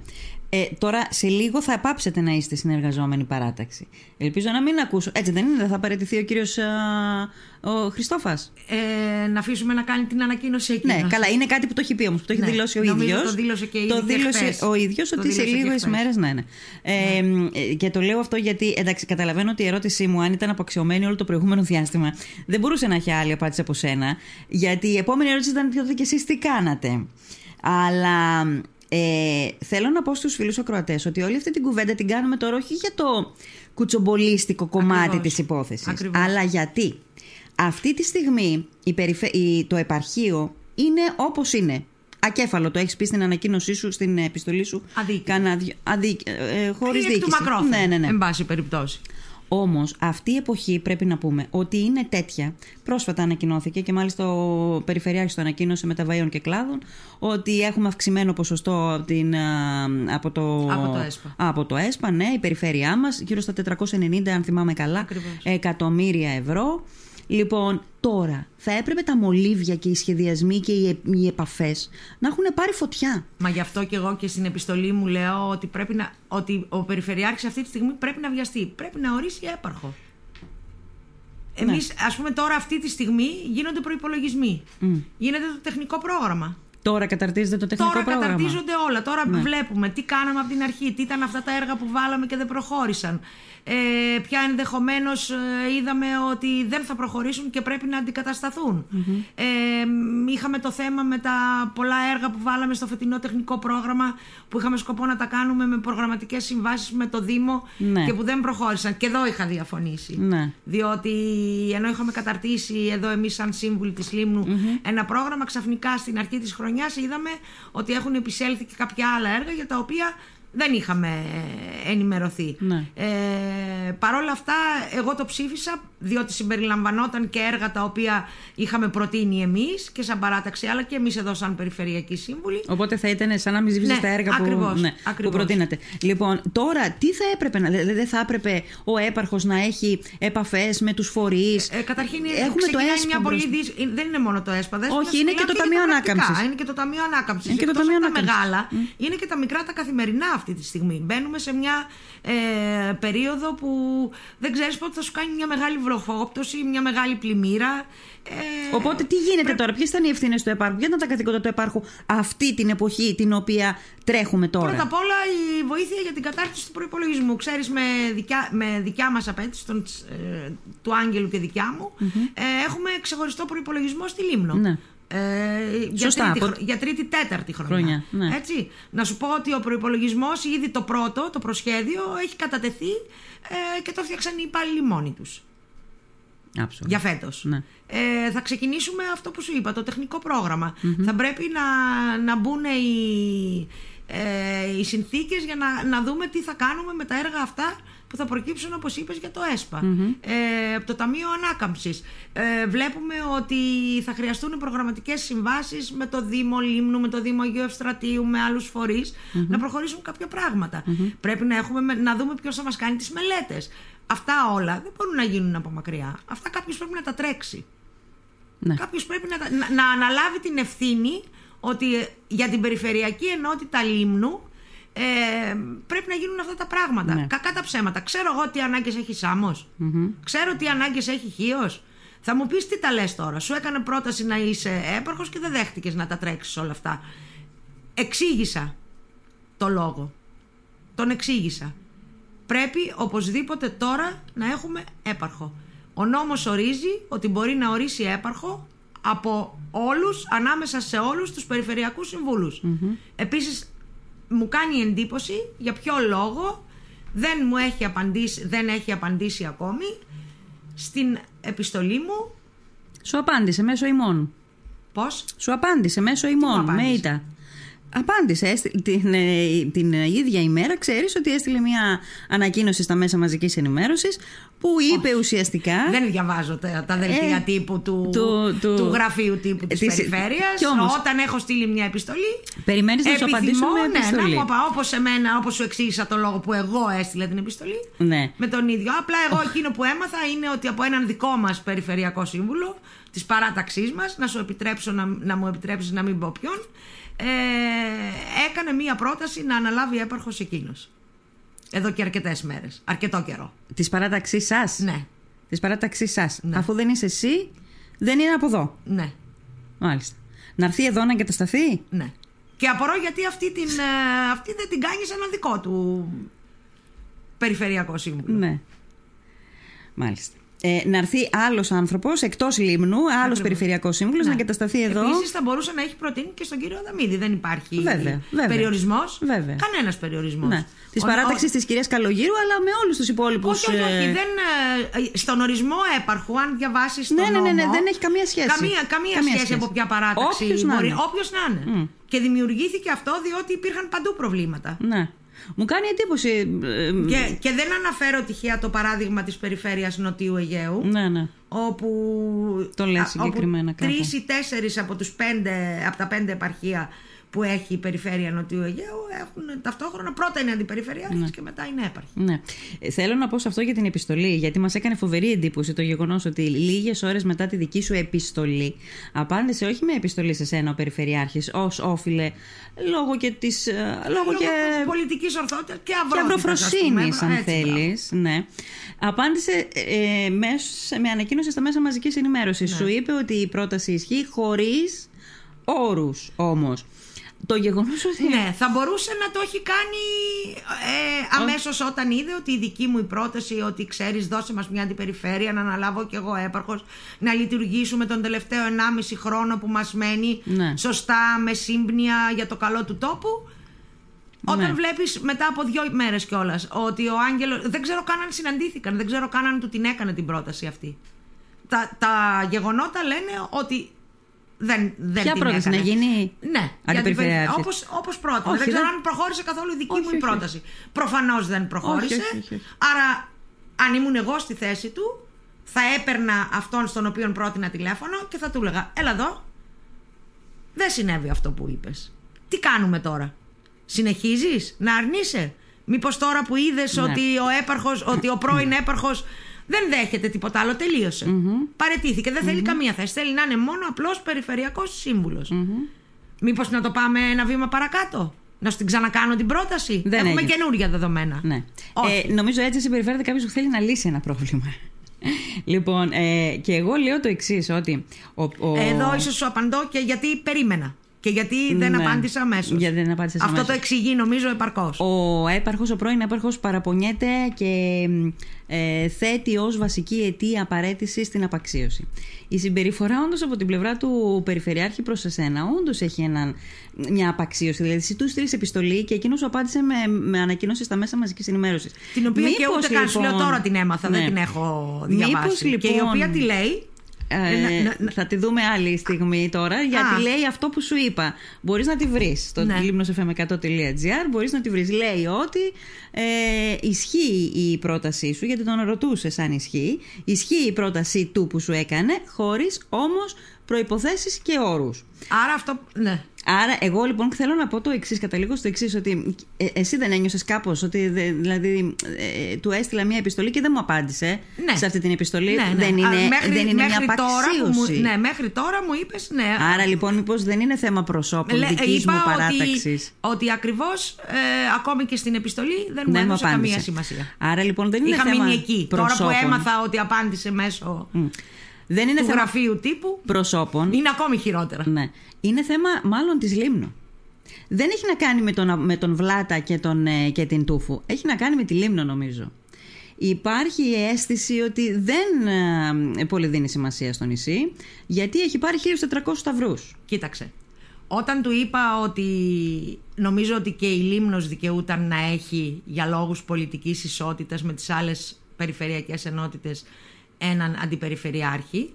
Ε, τώρα σε λίγο θα πάψετε να είστε συνεργαζόμενοι παράταξη. Ελπίζω να μην ακούσω. Έτσι δεν είναι, δεν θα παραιτηθεί ο κύριος α, ο Χριστόφας. Ε, να αφήσουμε να κάνει την ανακοίνωση εκείνος. Ναι, καλά, είναι κάτι που το έχει πει όμως, που το έχει Ναι, δηλώσει ο νομίζω ίδιος. το δήλωσε και ήδη Το και δήλωσε χθες. ο ίδιος Το ότι σε δήλωσε και λίγες χθες. μέρες. Ναι, ναι. Ε, ε, και το λέω αυτό γιατί, εντάξει, καταλαβαίνω ότι η ερώτησή μου, αν ήταν απαξιωμένη όλο το προηγούμενο διάστημα, δεν μπορούσε να έχει άλλη απάντηση από σένα. Γιατί η επόμενη ερώτηση ήταν τότε και εσείς τι κάνατε; Αλλά ε, θέλω να πω στους φίλους ακροατές ότι όλη αυτή την κουβέντα την κάνουμε τώρα όχι για το κουτσομπολίστικο κομμάτι Ακριβώς. της υπόθεσης. Ακριβώς. Αλλά γιατί αυτή τη στιγμή η περιφε... η- το επαρχείο είναι όπως είναι. Ακέφαλο, το έχεις πει στην ανακοίνωσή σου, στην επιστολή σου. Αδίκη. Κάνα δυο... Αδίκη, ε, χωρίς Ή εκ του διοίκηση. μακρόθεν, Ναι, ναι, ναι. εν πάση περιπτώσει. Όμως αυτή η εποχή πρέπει να πούμε ότι είναι τέτοια. Πρόσφατα ανακοινώθηκε και μάλιστα ο Περιφερειάρχης το ανακοίνωσε μεταβαίων και κλάδων ότι έχουμε αυξημένο ποσοστό από, την, α, από, το, Από το ΕΣΠΑ. Από το ΕΣΠΑ, ναι, η περιφέρειά μας, γύρω στα 490, αν θυμάμαι καλά, Ακριβώς. εκατομμύρια ευρώ. Λοιπόν, τώρα θα έπρεπε τα μολύβια και οι σχεδιασμοί και οι, ε- οι επαφές να έχουν πάρει φωτιά. Μα γι' αυτό και εγώ και στην επιστολή μου λέω ότι, πρέπει να, ότι ο Περιφερειάρχης αυτή τη στιγμή πρέπει να βιαστεί. Πρέπει να ορίσει έπαρχο. Ναι. Εμείς, ας πούμε τώρα αυτή τη στιγμή γίνονται προϋπολογισμοί. Γίνεται το τεχνικό πρόγραμμα. Τώρα καταρτίζεται το τεχνικό Τώρα πρόγραμμα. καταρτίζονται όλα. Τώρα βλέπουμε τι κάναμε από την αρχή, τι ήταν αυτά τα έργα που βάλαμε και δεν προχώρησαν. Ε, ποια ενδεχομένως είδαμε ότι δεν θα προχωρήσουν και πρέπει να αντικατασταθούν. Ε, είχαμε το θέμα με τα πολλά έργα που βάλαμε στο φετινό τεχνικό πρόγραμμα που είχαμε σκοπό να τα κάνουμε με προγραμματικές συμβάσεις με το Δήμο Ναι. και που δεν προχώρησαν. Και εδώ είχα διαφωνήσει. Ναι. Διότι ενώ είχαμε καταρτήσει εδώ εμείς σαν σύμβουλοι της λιμνου ένα πρόγραμμα, ξαφνικά στην αρχή της χρονιάς είδαμε ότι έχουν επισέλθει και κάποια άλλα έργα για τα οποία δεν είχαμε ε, ενημερωθεί. Ναι. Ε, Παρ' όλα αυτά, εγώ το ψήφισα διότι συμπεριλαμβανόταν και έργα τα οποία είχαμε προτείνει εμείς και σαν παράταξη, αλλά και εμείς εδώ σαν Περιφερειακοί Σύμβουλοι. Οπότε θα ήταν σαν να μην ψηφίσει Ναι, τα έργα ακριβώς, που, ναι, που ακριβώς. προτείνατε. Λοιπόν, τώρα τι θα έπρεπε να. Δηλαδή, δεν θα έπρεπε ο έπαρχος να έχει επαφές με τους φορείς; Ε, καταρχήν Έχουμε το ξεκινάει ΕΣΠΑ μια πολύ μπροστά. δύσκολη. Δεν είναι μόνο το ΕΣΠΑ. δεν Όχι, σας είναι μιλάω και το για Ταμείο τα πρακτικά, Ανάκαμψης. Είναι και το Ταμείο Ανάκαμψης. Είναι και το Ταμείο τα Ανάκαμψης. μεγάλα, είναι και τα μικρά τα καθημερινά αυτή τη στιγμή. Μπαίνουμε σε μια ε, περίοδο που δεν ξέρεις πότε θα σου κάνει μια μεγάλη βροχόπτωση, μια μεγάλη πλημμύρα. Ε, Οπότε τι γίνεται τώρα, ποιες ήταν οι ευθύνες του επάρχου, ποια ήταν τα καθήκοντα του επάρχου αυτή την εποχή την οποία τρέχουμε τώρα; Πρώτα απ' όλα η βοήθεια για την κατάρτιση του προπολογισμού. Ξέρεις, με δικιά, με δικιά μας απέτηση, των, ε, του Άγγελου και δικιά μου, ε, έχουμε ξεχωριστό προπολογισμό στη Λίμνο. Ναι. Ε, για, Σωστά, τρίτη, από- χρο- για τρίτη, τέταρτη χρονιά. Χρονιά, ναι. Έτσι. Να σου πω ότι ο προπολογισμό, ήδη το πρώτο, το προσχέδιο, έχει κατατεθεί ε, και το φτιάξαν οι υπάλληλοι μόνοι τους. Άψογα. Για φέτος. Ναι. Ε, θα ξεκινήσουμε αυτό που σου είπα, το τεχνικό πρόγραμμα. Θα πρέπει να, να μπουν οι, ε, οι συνθήκες για να, να δούμε τι θα κάνουμε με τα έργα αυτά που θα προκύψουν, όπως είπες, για το ΕΣΠΑ. Ε, από το Ταμείο Ανάκαμψης. Ε, βλέπουμε ότι θα χρειαστούν προγραμματικές συμβάσεις με το Δήμο Λίμνου, με το Δήμο Αγίου Ευστρατείου, με άλλους φορείς, να προχωρήσουν κάποια πράγματα. Πρέπει να, έχουμε, να δούμε ποιος θα μας κάνει τις μελέτες. Αυτά όλα δεν μπορούν να γίνουν από μακριά. Αυτά κάποιος πρέπει να τα τρέξει. Ναι. Κάποιος πρέπει να, τα- να, να αναλάβει την ευθύνη ότι ε, για την περιφερειακή ενότητα Λίμνου ε, πρέπει να γίνουν αυτά τα πράγματα. Ναι. Κακά τα ψέματα. Ξέρω εγώ τι ανάγκες έχει Σάμος. Ξέρω τι ανάγκες έχει Χίος. Θα μου πεις τι τα λες τώρα. Σου έκανε πρόταση να είσαι έπαρχο και δεν δέχτηκες να τα τρέξεις όλα αυτά. Εξήγησα το λόγο. Τον εξήγησα. Πρέπει οπωσδήποτε τώρα να έχουμε έπαρχο. Ο νόμος ορίζει ότι μπορεί να ορίσει έπαρχο από όλους, ανάμεσα σε όλους τους περιφερειακούς συμβούλους. Επίσης, μου κάνει εντύπωση για ποιο λόγο δεν μου έχει απαντήσει, δεν έχει απαντήσει ακόμη στην επιστολή μου Σου απάντησε μέσω ημών. πώς; Σου απάντησε μέσω ημών. Με απάντησε; ήττα. Απάντησε. Έστει- την, ε, την ε, ίδια ημέρα ξέρεις ότι έστειλε μια ανακοίνωση στα μέσα μαζικής ενημέρωσης που είπε ουσιαστικά... Δεν διαβάζω τα, τα δελτία Ε, τύπου του, του- του, του- γραφείου τύπου της της- περιφέρειας. κι όμως- Όταν έχω στείλει μια επιστολή, Περιμένεις να σου επιθυμώ, απαντήσουν με ναι, επιστολή. να μου απα- όπως εμένα, όπως σου εξήγησα το λόγο που εγώ έστειλα την επιστολή, Ναι. με τον ίδιο. Απλά εγώ εκείνο που έμαθα είναι ότι από έναν δικό μας περιφερειακό σύμβουλο της παράταξής μας, να σου επιτρέψω να, να μου επιτρέψεις να μην πω ποιον, ε, έκανε μία πρόταση να αναλάβει έπαρχος εκείνος. Εδώ και αρκετές μέρες. Αρκετό καιρό. Της παράταξής σας; Ναι, Της παράταξής σας; Ναι. Αφού δεν είσαι εσύ, δεν είναι από εδώ. ναι. Μάλιστα. Να έρθει εδώ να εγκατασταθεί; Ναι. Και απορώ γιατί αυτή, την, ε, αυτή δεν την κάνεις σε ένα δικό του περιφερειακό σύμβουλο. Ναι. Μάλιστα. Ε, να έρθει άλλος άνθρωπος εκτός λίμνου, άλλος περιφερειακός σύμβουλος, να εγκατασταθεί εδώ. Επίσης θα μπορούσε να έχει προτείνει και στον κύριο Αδαμίδη. Δεν υπάρχει Βέβαια, βέβαια. περιορισμός. Βέβαια. Κανένας περιορισμός. Ναι. Της παράταξης της κυρίας Καλογύρου, αλλά με όλους τους υπόλοιπους. Όχι, όχι, όχι. Δεν, ε, στον ορισμό έπαρχου, αν διαβάσεις τον Ναι, ναι, ναι, ναι, νόμο, δεν έχει καμία σχέση. Καμία, καμία, Καμία σχέση, σχέση. από ποια παράταξη. Όποιος να είναι. Όποιος να είναι. Και δημιουργήθηκε αυτό διότι υπήρχαν παντού προβλήματα. Ναι. Μου κάνει εντύπωση. ε, Και, και δεν αναφέρω τυχαία το παράδειγμα της περιφέρειας Νοτιού Αιγαίου. Ναι, ναι. όπου, Το λες α, συγκεκριμένα όπου κάπου. τρεις ή τέσσερις από, τους πέντε, από τα πέντε επαρχία που έχει η περιφέρεια Νοτιού Αιγαίου έχουν ταυτόχρονα πρώτα είναι αντιπεριφερειάρχες και μετά είναι έπαρχοι. Ναι. Ε, Θέλω να πω σε αυτό για την επιστολή, γιατί μας έκανε φοβερή εντύπωση το γεγονός ότι λίγες ώρες μετά τη δική σου επιστολή απάντησε όχι με επιστολή σε σένα ο Περιφερειάρχης, ως όφιλε, λόγω και της. Λόγω Λόγω και. πολιτικής ορθότητας και και αυρότητας, ας πούμε. αυροφροσύνη, αν Έτσι, θέλεις. Ναι. Απάντησε ε, μέσω- με ανακοίνωση στα μέσα μαζικής ενημέρωσης. Ναι. Σου είπε ότι η πρόταση ισχύει χωρίς όρους όμως. Το γεγονός ότι. Ναι, θα μπορούσε να το έχει κάνει ε, αμέσως όταν είδε ότι η δική μου η πρόταση ότι ξέρεις, δώσε μας μια αντιπεριφέρεια να αναλάβω κι εγώ έπαρχος, να λειτουργήσουμε τον τελευταίο 1,5 χρόνο που μας μένει Ναι. σωστά, με σύμπνοια για το καλό του τόπου. Όταν Ναι. βλέπεις μετά από δύο μέρες κιόλας ότι ο Άγγελος, δεν ξέρω καν αν συναντήθηκαν, δεν ξέρω καν αν του την έκανε την πρόταση αυτή. Τα, τα γεγονότα λένε ότι δεν, δεν Ποια την πρόταση, έκανε. να γίνει Ναι, αντιπεριφερειάρχης. όπως, όπως πρότεινε. Όχι, δεν ξέρω δεν- αν προχώρησε καθόλου η δική Όχι, μου η όχι, πρόταση. Προφανώς δεν προχώρησε. Όχι, όχι, όχι. Άρα, αν ήμουν εγώ στη θέση του, θα έπαιρνα αυτόν στον οποίο πρότεινα τηλέφωνο και θα του έλεγα: Έλα εδώ, δεν συνέβη αυτό που είπες. Τι κάνουμε τώρα; Συνεχίζεις; Να αρνείσαι; Μήπως τώρα που είδες Ναι. ότι ο έπαρχος, ότι ο πρώην έπαρχος δεν δέχεται τίποτα άλλο, τελείωσε. Παρετήθηκε, δεν θέλει καμία θέση. Θέλει να είναι μόνο απλός περιφερειακός σύμβουλος. Μήπως να το πάμε ένα βήμα παρακάτω; Να σου την ξανακάνω την πρόταση; Δεν Έχουμε έγινε. καινούργια δεδομένα. Ναι. Όχι. Ε, νομίζω έτσι συμπεριφέρεται κάποιος που θέλει να λύσει ένα πρόβλημα. λοιπόν, ε, και εγώ λέω το εξής, ότι. Ο, ο... Εδώ ίσως σου απαντώ και γιατί περίμενα. Και γιατί δεν Ναι. απάντησα αμέσως. Γιατί δεν απάντησες Αυτό αμέσως. το εξηγεί νομίζω επαρκώς. Ο έπαρχος, ο πρώην έπαρχος παραπονιέται και ε, θέτει ως βασική αιτία απαραίτηση στην απαξίωση. Η συμπεριφορά όντως από την πλευρά του Περιφερειάρχη προς εσένα όντως έχει έναν, μια απαξίωση. Δηλαδή εσύ τους στείλεις επιστολή και εκείνος σου απάντησε με, με ανακοίνωση στα μέσα μαζικής ενημέρωσης. Την οποία και Μήπως, ούτε καν σου λέω λοιπόν, τώρα την έμαθα, δεν ναι. την έχω Μήπως, διαβάσει. Και η λοιπόν, οποία τη λέει. Ε, Ε, να- να- θα τη δούμε άλλη στιγμή τώρα, γιατί Α. λέει αυτό που σου είπα. Μπορείς να τη βρεις στο Ναι. limnosfm100.gr, μπορείς να τη βρεις. Λέει ότι ε, ισχύει η πρότασή σου, γιατί τον ρωτούσες αν ισχύει. Ισχύει η πρότασή του που σου έκανε, χωρίς όμως προϋποθέσεις και όρους. Άρα αυτό. Ναι. Άρα, εγώ λοιπόν θέλω να πω το εξής, καταλήγω στο εξής, ότι ε, εσύ δεν ένιωσες κάπως ότι δε- δηλαδή, ε, του έστειλα μια επιστολή και δεν μου απάντησε Ναι. σε αυτή την επιστολή; Ναι, ναι. Δεν Α, είναι, μέχρι, δεν είναι μέχρι μια τώρα που απαξίωση; μου, ναι, μέχρι τώρα μου είπες ναι. Άρα λοιπόν, μήπως δεν είναι θέμα προσώπων Λέ- δικής είπα μου ότι, παράταξης; ότι ακριβώς ε, ακόμη και στην επιστολή δεν μου Δεν μου έδωσε καμία απάντησε. σημασία. Άρα λοιπόν δεν είναι Είχα θέμα μείνει εκεί. προσώπων. Τώρα που έμαθα ότι απάντησε μέσω Δεν είναι του θέμα γραφείου τύπου, προσώπων. είναι ακόμη χειρότερα. Ναι. Είναι θέμα μάλλον της Λίμνου. Δεν έχει να κάνει με τον, με τον Βλάτα και, τον, ε, και την Τούφου. Έχει να κάνει με τη Λίμνο νομίζω. Υπάρχει η αίσθηση ότι δεν ε, πολύ δίνει σημασία στο νησί γιατί έχει πάρει 1400 σταυρούς. Κοίταξε. Όταν του είπα ότι νομίζω ότι και η Λίμνος δικαιούταν να έχει για λόγους πολιτικής ισότητας με τις άλλες περιφερειακές ενότητες έναν αντιπεριφερειάρχη,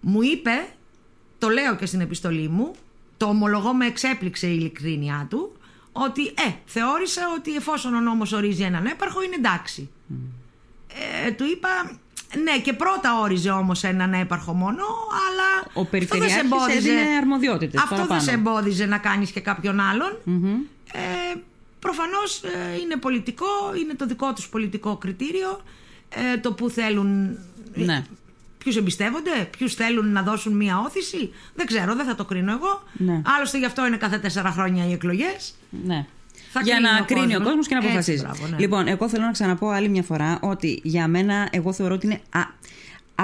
μου είπε, το λέω και στην επιστολή μου, το ομολογώ με εξέπληξε η ειλικρίνειά του, ότι ε, θεώρησα ότι εφόσον ο νόμος ορίζει έναν έπαρχο είναι εντάξει. Ε, του είπα, ναι και πρώτα όριζε όμως έναν έπαρχο μόνο, αλλά Ο αυτό δεν σε Περιφερειάρχης εμπόδιζε. έδινε αρμοδιότητες Αυτό παραπάνω. δεν σε εμπόδιζε να κάνεις και κάποιον άλλον. Ε, προφανώς ε, είναι πολιτικό, είναι το δικό τους πολιτικό κριτήριο, ε, το που θέλουν... Ναι. Ποιους εμπιστεύονται, ποιους θέλουν να δώσουν μία όθηση. Δεν ξέρω, δεν θα το κρίνω εγώ. Ναι. Άλλωστε γι' αυτό είναι κάθε τέσσερα χρόνια οι εκλογές. Ναι. Θα για κρίνει να ο κρίνει ο κόσμος. κόσμος και να Έτσι, αποφασίζει. μπράβο, ναι. Λοιπόν, εγώ θέλω να ξαναπώ άλλη μια φορά ότι για μένα, εγώ θεωρώ ότι είναι α,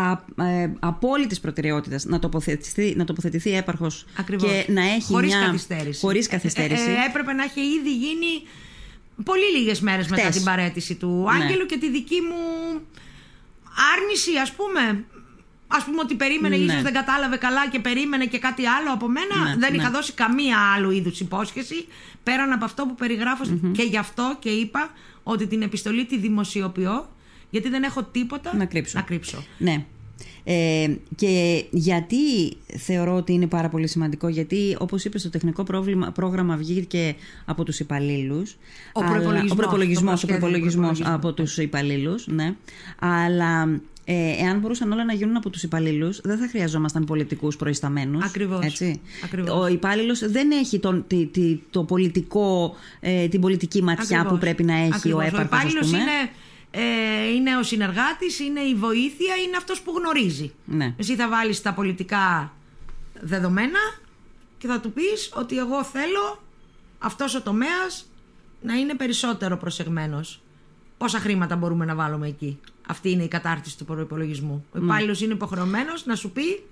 α, ε, απόλυτης προτεραιότητας να τοποθετηθεί, να τοποθετηθεί έπαρχος Ακριβώς. και να έχει Χωρίς μια. καθυστέρηση. Χωρίς καθυστέρηση. Ε, ε, έπρεπε να είχε ήδη γίνει πολύ λίγες μέρες μετά Χτες. την παρέτηση του Ναι. Άγγελου και τη δική μου άρνηση ας πούμε. Ας πούμε ότι περίμενε, Ναι. ίσως δεν κατάλαβε καλά και περίμενε και κάτι άλλο από μένα. Ναι, δεν ναι. είχα δώσει καμία άλλου είδους υπόσχεση πέραν από αυτό που περιγραφω και γι' αυτό και είπα ότι την επιστολή τη δημοσιοποιώ γιατί δεν έχω τίποτα Να κρύψω. Να κρύψω. Ναι. Ε, και γιατί θεωρώ ότι είναι πάρα πολύ σημαντικό, γιατί όπως είπες το τεχνικό πρόβλημα, πρόγραμμα βγήκε από τους υπαλλήλους. Ο προϋπολογισμός, ο προϋπολογισμός, το ο προσχέδιο προϋπολογισμός προϋπολογισμού, από τους υπαλλήλους, ναι. Αλλά ε, εάν μπορούσαν όλα να γίνουν από τους υπαλλήλους, δεν θα χρειαζόμασταν πολιτικούς προϊσταμένους. Ακριβώς. Έτσι. Ακριβώς. Ο υπάλληλος δεν έχει τον, τη, τη- το πολιτικό, ε, την πολιτική ματιά Ακριβώς. που πρέπει να έχει Ακριβώς. ο έπαρχος, ας υπάλληλος πούμε. είναι, ε, είναι ο συνεργάτης, είναι η βοήθεια, είναι αυτός που γνωρίζει. Ναι. Εσύ θα βάλεις τα πολιτικά δεδομένα και θα του πεις ότι εγώ θέλω αυτός ο τομέας να είναι περισσότερο προσεγμένος. Πόσα χρήματα μπορούμε να βάλουμε εκεί. Αυτή είναι η κατάρτιση του προπολογισμού. Ο υπάλληλος είναι υποχρεωμένος να σου πει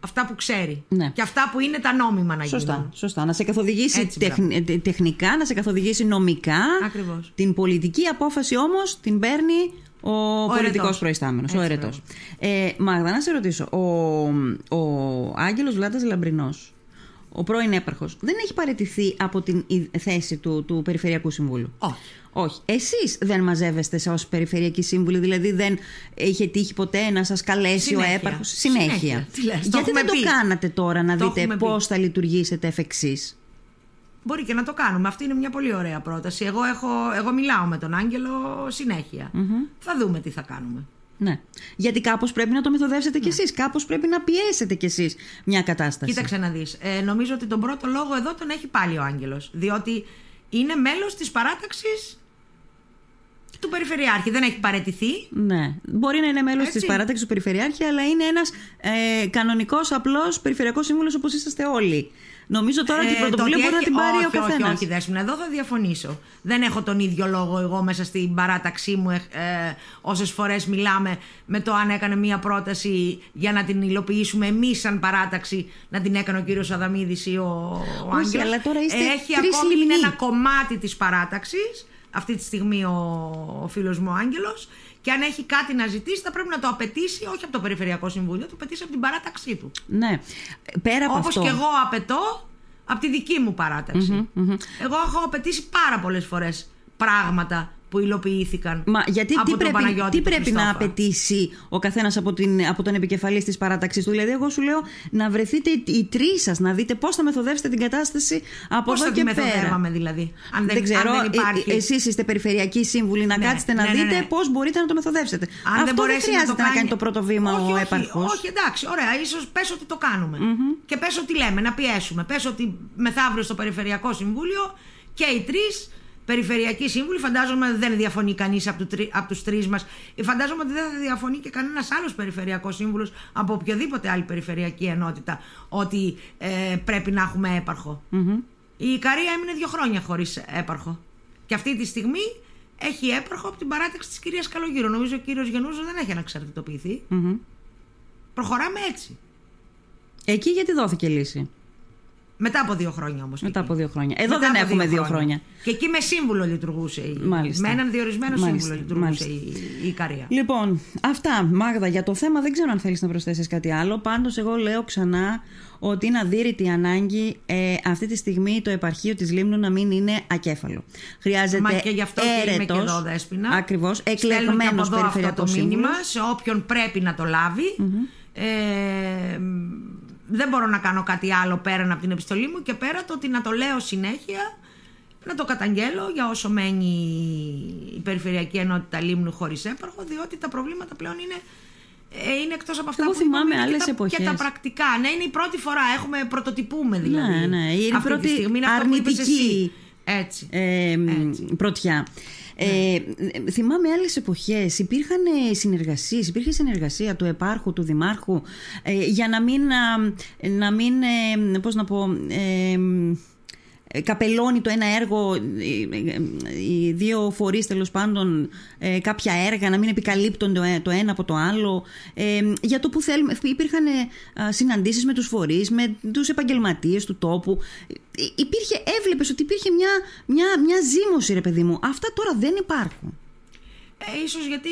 αυτά που ξέρει. Ναι. Και αυτά που είναι τα νόμιμα να Σωστά, γίνουν. σωστά. Να σε καθοδηγήσει Έτσι, τεχν- ε, τε- τεχνικά, να σε καθοδηγήσει νομικά. Ακριβώς. Την πολιτική απόφαση όμως την παίρνει ο, πολιτικός ερετός. προϊστάμενος, ο Έτσι, ερετός. Ε, Μάγδα, να σε ρωτήσω. Ο, ο Άγγελος Βλάτας Λαμπρινός, ο πρώην έπαρχος, δεν έχει παραιτηθεί από την ι- θέση του, του Περιφερειακού Συμβούλου; Όχι. Όχι. Εσείς δεν μαζεύεστε σε ως Περιφερειακή Σύμβουλη, δηλαδή δεν είχε τύχει ποτέ να σας καλέσει Συνέχεια. ο έπαρχος; Συνέχεια. Συνέχεια. Τι λες, το Γιατί έχουμε δεν το πει. κάνατε τώρα να Το δείτε έχουμε πει. πώ θα λειτουργήσετε εφ' εξής; Μπορεί και να το κάνουμε. Αυτή είναι μια πολύ ωραία πρόταση. Εγώ, έχω, εγώ μιλάω με τον Άγγελο συνέχεια. Θα δούμε τι θα κάνουμε. Ναι. Γιατί κάπως πρέπει να το μεθοδεύσετε κι εσείς. Κάπως πρέπει να πιέσετε κι εσείς μια κατάσταση. Κοίταξε να δεις. Ε, νομίζω ότι τον πρώτο λόγο εδώ τον έχει πάλι ο Άγγελος. Διότι είναι μέλος της παράταξης του Περιφερειάρχη. Δεν έχει παρετηθεί. Ναι. Μπορεί να είναι μέλος Έτσι. της παράταξης του Περιφερειάρχη, αλλά είναι ένας ε, κανονικός απλός Περιφερειακός Σύμβουλος όπως είσαστε όλοι. Νομίζω τώρα ότι η Ε, το πρωτοβουλία ότι μπορεί να έχει- την πάρει όχι, ο καθένας. Όχι, όχι, Δέσποινα, εδώ θα διαφωνήσω. Δεν έχω τον ίδιο λόγο εγώ μέσα στην παράταξή μου ε, όσες φορές μιλάμε με το αν έκανε μία πρόταση για να την υλοποιήσουμε εμείς σαν παράταξη, να την έκανε ο κύριος Αδαμίδης ή ο, ο Όχι, Άγγελος. αλλά τώρα είστε Έχει τρεις ακόμη είναι λιμνοί. ένα κομμάτι της παράταξης, αυτή τη στιγμή ο, ο φίλος μου ο Άγγελος, και αν έχει κάτι να ζητήσει, θα πρέπει να το απαιτήσει όχι από το Περιφερειακό Συμβούλιο, το απαιτήσει από την παράταξή του. Ναι. Πέρα από Όπως αυτό. και εγώ απαιτώ από τη δική μου παραταξη Εγώ έχω απαιτήσει πάρα πολλές φορές πράγματα που υλοποιήθηκαν Μα γιατί από τι τον πρέπει, Παναγιώτη τι του πρέπει να Χριστόφα. απαιτήσει ο καθένας από, την, από τον επικεφαλής της παράταξη του; Δηλαδή, εγώ σου λέω να βρεθείτε οι, οι τρεις σας, να δείτε πώς θα μεθοδεύσετε την κατάσταση από Πώς εδώ θα τη και πέρα. μεθοδεύαμε δηλαδή, αν δεν, ξέρω, αν δεν υπάρχει. ε, εσείς είστε περιφερειακοί σύμβουλοι να Ναι, κάτσετε να ναι, ναι, δείτε ναι. πώς μπορείτε να το μεθοδεύσετε. Αν Αυτό δεν μπορέσει χρειάζεται να, το να, κάνει... κάνει το πρώτο βήμα όχι, ο όχι, έπαρχος. Όχι, εντάξει, ωραία, ίσως πες ότι το κάνουμε. Και πες ότι λέμε, να πιέσουμε. Πες ότι μεθαύριο στο Περιφερειακό Συμβούλιο και οι τρεις Περιφερειακοί σύμβουλοι, φαντάζομαι δεν διαφωνεί κανείς από, του, από τους τρεις μας. Φαντάζομαι ότι δεν θα διαφωνεί και κανένας άλλος περιφερειακός σύμβουλος από οποιοδήποτε άλλη περιφερειακή ενότητα ότι ε, πρέπει να έχουμε έπαρχο. Η Ικαρία έμεινε δύο χρόνια χωρίς έπαρχο. Και αυτή τη στιγμή έχει έπαρχο από την παράταξη της κυρίας Καλογύρου. Νομίζω ο κύριος Γενούζο δεν έχει αναξαρτητοποιηθεί. Μμμ. Προχωράμε έτσι. Εκεί γιατί δόθηκε λύση; Μετά από δύο χρόνια όμως. Μετά από δύο χρόνια. Εδώ Μετά δεν από έχουμε δύο χρόνια. Και εκεί με σύμβουλο λειτουργούσε. Η... Μάλιστα. Με έναν διορισμένο Μάλιστα, σύμβουλο λειτουργούσε μάλιστα. η, η Ικαρία. Λοιπόν, αυτά, Μάγδα, για το θέμα δεν ξέρω αν θέλεις να προσθέσεις κάτι άλλο. Πάντως εγώ λέω ξανά ότι είναι αδύρυτη ανάγκη ε, αυτή τη στιγμή το επαρχείο της Λίμνου να μην είναι ακέφαλο. Χρειάζεται Μα και γι' αυτό και είμαι και έρετος, εδώ, Δέσποινα. Ακριβώς, Στέλνω και από εκλεγμένος εδώ αυτό περιφερειακός το μήνυμα σύμβουλος. σε όποιον πρέπει να το λαβει Ε, δεν μπορώ να κάνω κάτι άλλο πέραν από την επιστολή μου και πέρα το ότι να το λέω συνέχεια να το καταγγέλω για όσο μένει η Περιφερειακή Ενότητα Λίμνου χωρίς έπαρχο διότι τα προβλήματα πλέον είναι ε, είναι εκτός από αυτά Εγώ που θυμάμαι είπαμε, είναι άλλες και, τα, και τα εποχές. πρακτικά. Ναι, είναι η πρώτη φορά. Έχουμε πρωτοτυπούμε δηλαδή. Ναι, ναι, είναι η Αυτή πρώτη τη στιγμή είναι αυτό που είπες αρνητική εσύ. Έτσι. ε, μ, πρωτιά. Ε, θυμάμαι άλλες εποχές. Υπήρχαν ε, συνεργασίες, υπήρχε συνεργασία του επάρχου, του δημάρχου ε, για να μην, α, να μην ε, πώς να πω, ε, ε, καπελώνει το ένα έργο, ε, ε, οι δύο φορείς τέλος πάντων ε, κάποια έργα, να μην επικαλύπτονται το ε- το ένα από το άλλο. Ε, για το που θέλουμε. Υπήρχαν ε, α, συναντήσεις με τους φορείς, με τους επαγγελματίες του τόπου. Ε, Υπήρχε, έβλεπες ότι υπήρχε μια, μια, μια ζήμωση ρε παιδί μου. Αυτά τώρα δεν υπάρχουν. Ε, ίσως γιατί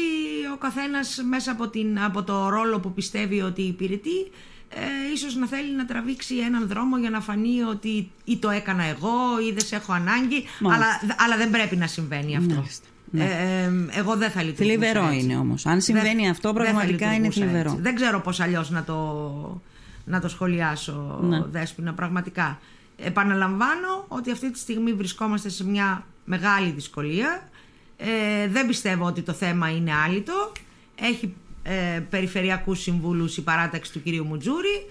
ο καθένας μέσα από, την, από το ρόλο που πιστεύει ότι υπηρετεί ε, ίσως να θέλει να τραβήξει έναν δρόμο για να φανεί ότι ή το έκανα εγώ ή δεν σε έχω ανάγκη αλλά, αλλά δεν πρέπει να συμβαίνει αυτό. Μάλιστα. Ε, ε, εγώ δεν θα λειτουργούσα Θλιβερό έτσι. είναι όμως. Αν συμβαίνει Δεν- αυτό δεν θα πραγματικά είναι λειτουργούσα θλιβερό. έτσι. Δεν ξέρω πώς αλλιώς να το, να το σχολιάσω Ναι. Δέσποινα πραγματικά. Επαναλαμβάνω ότι αυτή τη στιγμή βρισκόμαστε σε μια μεγάλη δυσκολία. Ε, δεν πιστεύω ότι το θέμα είναι άλυτο. Έχει ε, περιφερειακούς συμβούλους η παράταξη του κυρίου Μουτζούρη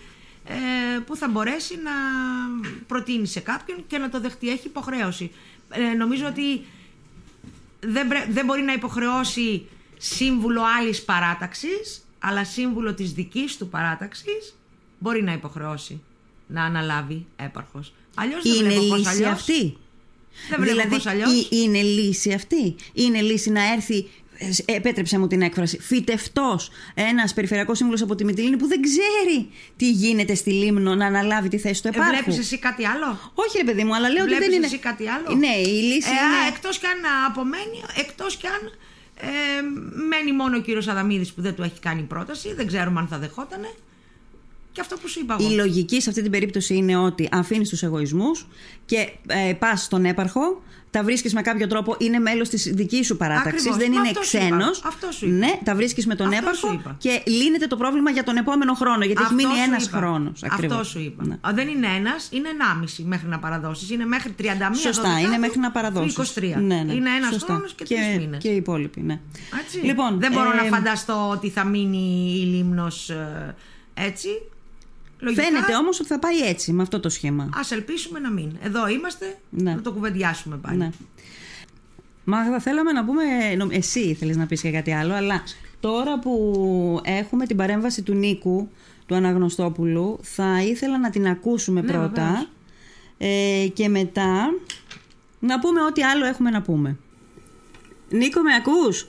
ε, που θα μπορέσει να προτείνει σε κάποιον και να το δεχτεί. Έχει υποχρέωση. Ε, νομίζω ότι δεν, πρέ- δεν μπορεί να υποχρεώσει σύμβουλο άλλης παράταξης, αλλά σύμβουλο της δικής του παράταξης μπορεί να υποχρεώσει να αναλάβει έπαρχος. Αλλιώς δεν Είναι βλέπω πώς λύση αλλιώς. αυτή. Δεν βλέπω δηλαδή, πώς αλλιώς. ή- είναι λύση αυτή. Είναι λύση να έρθει ε, επέτρεψε μου την έκφραση, φυτευτός ένας περιφερειακός σύμβουλος από τη Μυτιλίνη που δεν ξέρει τι γίνεται στη Λίμνο να αναλάβει τη θέση του επάρχου. Ε, Βλέπεις εσύ κάτι άλλο; Όχι, ρε παιδί μου, αλλά λέω Βλέπεις ότι δεν είναι. εσύ κάτι άλλο; Ναι, η λύση Ε, είναι. Εκτός κι αν απομένει, εκτός κι αν ε, μένει μόνο ο κύριος Αδαμίδης που δεν του έχει κάνει πρόταση, δεν ξέρουμε αν θα δεχότανε. Και αυτό που σου είπα εγώ. Η λογική σε αυτή την περίπτωση είναι ότι αφήνεις τους εγωισμούς και ε, πας στον έπαρχο, τα βρίσκεις με κάποιο τρόπο, είναι μέλος της δικής σου παράταξης, Ακριβώς. δεν Μα είναι αυτό σου είπα. ξένο. Αυτό σου είπα. Ναι, τα βρίσκεις με τον Αυτό έπαρχο σου είπα. και λύνεται το πρόβλημα για τον επόμενο χρόνο. Γιατί Αυτό έχει μείνει σου ένας είπα. χρόνος. Αυτό σου είπα. Ναι. Α, Δεν είναι ένας, είναι ενάμιση μέχρι να παραδώσεις. Είναι μέχρι 31 Σωστά, Δωδεκάτου είναι μέχρι να του παραδώσεις. 23. Ναι, ναι, είναι ένας σωστά. χρόνος και τρεις μήνες. Και οι υπόλοιποι, ναι. Έτσι. Λοιπόν, δεν μπορώ ε, να φανταστώ ότι θα μείνει η Λίμνος ε, έτσι. Λογικά, Φαίνεται όμως ότι θα πάει έτσι, με αυτό το σχήμα. Ας ελπίσουμε να μην. Εδώ είμαστε, Ναι. να το κουβεντιάσουμε πάλι. Ναι. Μάγδα, θέλαμε να πούμε. νο- Εσύ ήθελε να πεις και κάτι άλλο, αλλά τώρα που έχουμε την παρέμβαση του Νίκου, του Αναγνωστόπουλου, θα ήθελα να την ακούσουμε Ναι, πρώτα. βεβαίως. Ε, και μετά να πούμε ό,τι άλλο έχουμε να πούμε. Νίκο, με ακούς;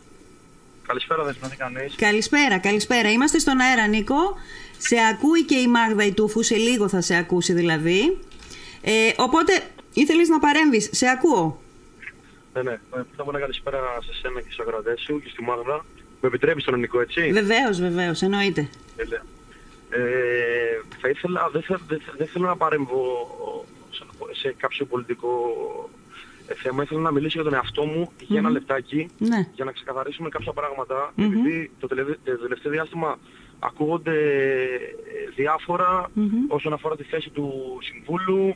Καλησπέρα, δεν τι κανεί. Καλησπέρα, καλησπέρα. Είμαστε στον αέρα, Νίκο. Σε ακούει και η Μάγδα η Τούφου, σε λίγο θα σε ακούσει δηλαδή. Ε, οπότε, ήθελες να παρέμβεις. Σε ακούω. Ναι, ναι. Ε, Πρώτα απ' όλα καλησπέρα σε σένα και στους ακροατές σου και στη Μάγδα. Με επιτρέπεις τον Νικό, έτσι; Βεβαίως, βεβαίως, εννοείται. Τέλεια. Ε, θα ήθελα, δεν, θα, δεν, θα- δεν θέλω να παρέμβω σε, σε κάποιο πολιτικό ε, θέμα. Ήθελα να μιλήσω για τον εαυτό μου για ένα λεπτάκι Ναι. για να ξεκαθαρίσουμε κάποια πράγματα. Επειδή το, τελε- το τελευταίο διάστημα ακούγονται ε, διάφορα όσον αφορά τη θέση του Συμβούλου.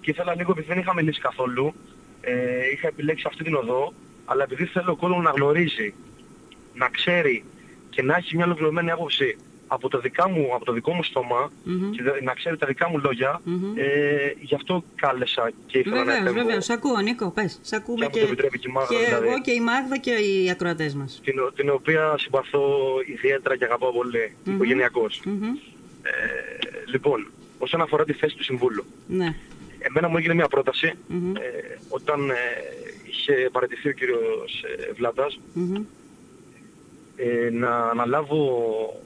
Και ήθελα λίγο, επειδή δεν είχα μιλήσει καθόλου, ε, είχα επιλέξει αυτή την οδό, αλλά επειδή θέλω ο κόσμος να γνωρίζει, να ξέρει και να έχει μια ολοκληρωμένη άποψη από το, δικά μου, από το δικό μου στομα και δε- να ξέρει τα δικά μου λογια ε, γι' αυτό κάλεσα και ήθελα να Βεβαίω, επέμβω. βεβαίω. Σ' ακούω, Νίκο. Πες. Σ' ακούμε Και αν και, το επιτρέπει και η Μάγδα, και δηλαδή. εγώ και η Μάγδα και οι ακροατές μας. την, ο- την οποία συμπαθώ ιδιαίτερα και αγαπάω πολύ, οικογενειακώς. Ε, λοιπόν, όσον αφορά τη θέση του Συμβούλου, Ναι. εμένα μου έγινε μια πρόταση ε, όταν ε, είχε παραιτηθεί ο κύριος ε, Βλάτας Μμμ. ε, να αναλάβω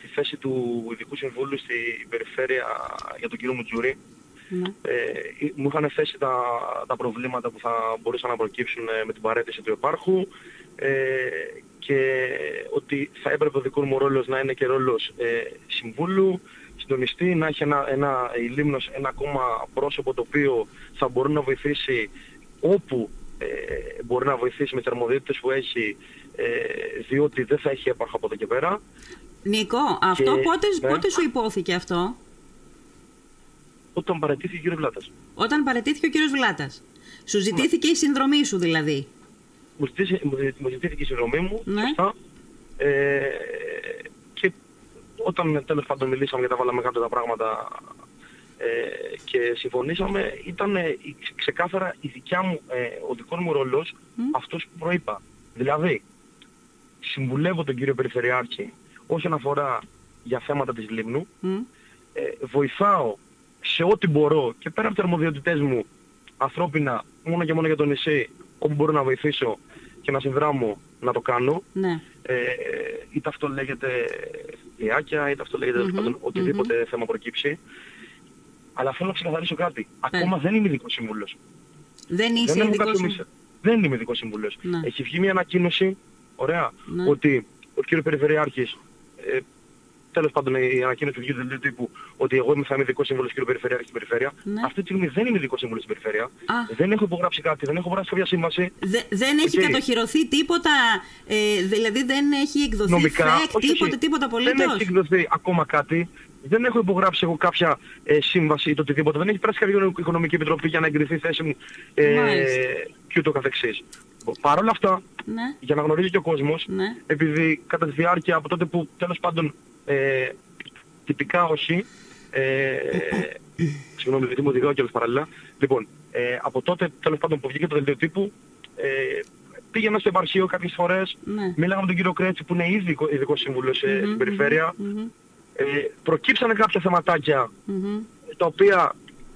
τη θέση του Ειδικού Συμβούλου στην περιφέρεια για τον κύριο Μουτζούρη. Ναι. Ε, μου είχαν θέσει τα, τα προβλήματα που θα μπορούσαν να προκύψουν ε, με την παρέτηση του επάρχου ε, και ότι θα έπρεπε ο δικός μου ρόλος να είναι και ρόλος ε, συμβούλου, συντονιστή, να έχει ένα, ένα, η Λίμνος ένα ακόμα πρόσωπο το οποίο θα μπορεί να βοηθήσει όπου ε, μπορεί να βοηθήσει με τις αρμοδιότητες που έχει ε, διότι δεν θα έχει έπαρχο από εδώ και πέρα. Νίκο, αυτό Και- πότε, ναι. πότε σου υπόθηκε αυτό, Όταν παρατήθηκε ο κύριος Βλάτας. όταν παρετήθηκε ο κύριος Βλάτας. Σου ζητήθηκε η συνδρομή σου δηλαδή. μου, ζητήσε, μου, ζη- μου ζητήθηκε η συνδρομή μου, Ναι. σωστά. Ε, και όταν τέλος πάντων μιλήσαμε και τα βάλαμε κάτω τα πράγματα ε, και συμφωνήσαμε, ήταν ε, η- ξεκάθαρα η δικιά μου, ε, ο δικός μου ρόλος αυτός που προείπα. Δηλαδή, συμβουλεύω τον κύριο Περιφερειάρχη όσον αφορά για θέματα της Λίμνου, Μμ. ε, βοηθάω σε ό,τι μπορώ και πέρα από τις αρμοδιότητές μου ανθρώπινα μόνο και μόνο για το νησί όπου μπορώ να βοηθήσω και να συνδράμω να το κάνω. Ναι. ε, είτε αυτό λέγεται λιάκια είτε αυτό λέγεται τέλος πάντων οτιδήποτε θέμα προκύψει. Αλλά θέλω να ξεκαθαρίσω κάτι. Ακόμα δεν είμαι ειδικός σύμβουλος Δεν είσαι δεν, έχω ειδικός κάποιο μισό- δεν είμαι ειδικός σύμβουλος Ναι. έχει βγει μια ανακοίνωση ωραία Ναι. ότι ο κύριος Περιφερειάρχης ε, Τέλος πάντων, η ανακοίνωση του βγήκε του τύπου ότι εγώ είμαι, θα είμαι ειδικός σύμβουλος κύριο Περιφερειάρχη στην Περιφέρεια. Ναι. Αυτή τη στιγμή δεν είμαι ειδικός σύμβουλος στην Περιφέρεια. Α. Δεν έχω υπογράψει κάτι, δεν έχω υπογράψει κάποια σύμβαση. Δε- δεν έχει Οκ. κατοχυρωθεί τίποτα, ε, δηλαδή δεν έχει εκδοθεί Νομικά. φεκ, όχι, τίποτα, όχι. τίποτα Δεν απολύτως. έχει εκδοθεί ακόμα κάτι. Δεν έχω υπογράψει εγώ κάποια ε, σύμβαση ή το οτιδήποτε. Δεν έχει περάσει κάποια οικονομική επιτροπή για να εγκριθεί η θέση μου ε, Μάλιστα. και ούτω καθεξής. Παρ' όλα αυτά, Ναι. για να γνωρίζει και ο κόσμος, Ναι. επειδή κατά τη διάρκεια από τότε που τέλος πάντων ε, τυπικά όχι, ε, συγγνώμη γιατί μου οδηγάω κιόλας παράλληλα, λοιπόν, ε, από τότε τέλος πάντων που βγήκε το δελτίο τύπου, ε, πήγαινα στο επαρχείο κάποιες φορές, Ναι. μίλαγα με τον κύριο Κρέτσι που είναι ήδη ειδικό- ειδικός σύμβουλος ε, στην περιφέρεια, Μμμ. ε, προκύψανε κάποια θεματάκια Μμμ. τα οποία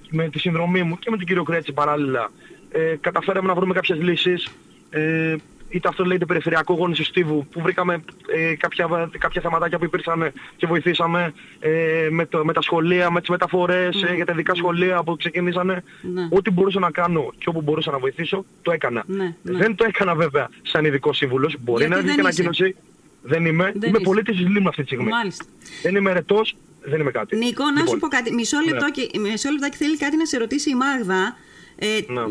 με τη συνδρομή μου και με τον κύριο Κρέτσι παράλληλα ε, καταφέραμε να βρούμε κάποιες λύσεις. Ε, είτε αυτό λέγεται περιφερειακό γόνι Στίβου που βρήκαμε ε, κάποια, κάποια θεματάκια που υπήρξαν και βοηθήσαμε ε, με, το, με τα σχολεία, με τις μεταφορές ε, για τα ειδικά σχολεία που ξεκινήσανε. Ναι. Ό,τι μπορούσα να κάνω και όπου μπορούσα να βοηθήσω, το έκανα. Ναι, ναι. Δεν το έκανα βέβαια σαν ειδικό σύμβουλος. Μπορεί Γιατί να δεν βγει και είσαι. ανακοίνωση. Δεν είμαι. Δεν είμαι είσαι. πολίτης της Λίμνου αυτή τη στιγμή. Μάλιστα. Δεν είμαι ερετός, δεν είμαι κάτι. Νίκο, να Λοιπόν, σου πω κάτι. Μισό λεπτό, ναι. και, μισό λεπτάκι θέλει κάτι να σε ρωτήσει η Μάγδα. Ε, Ναι.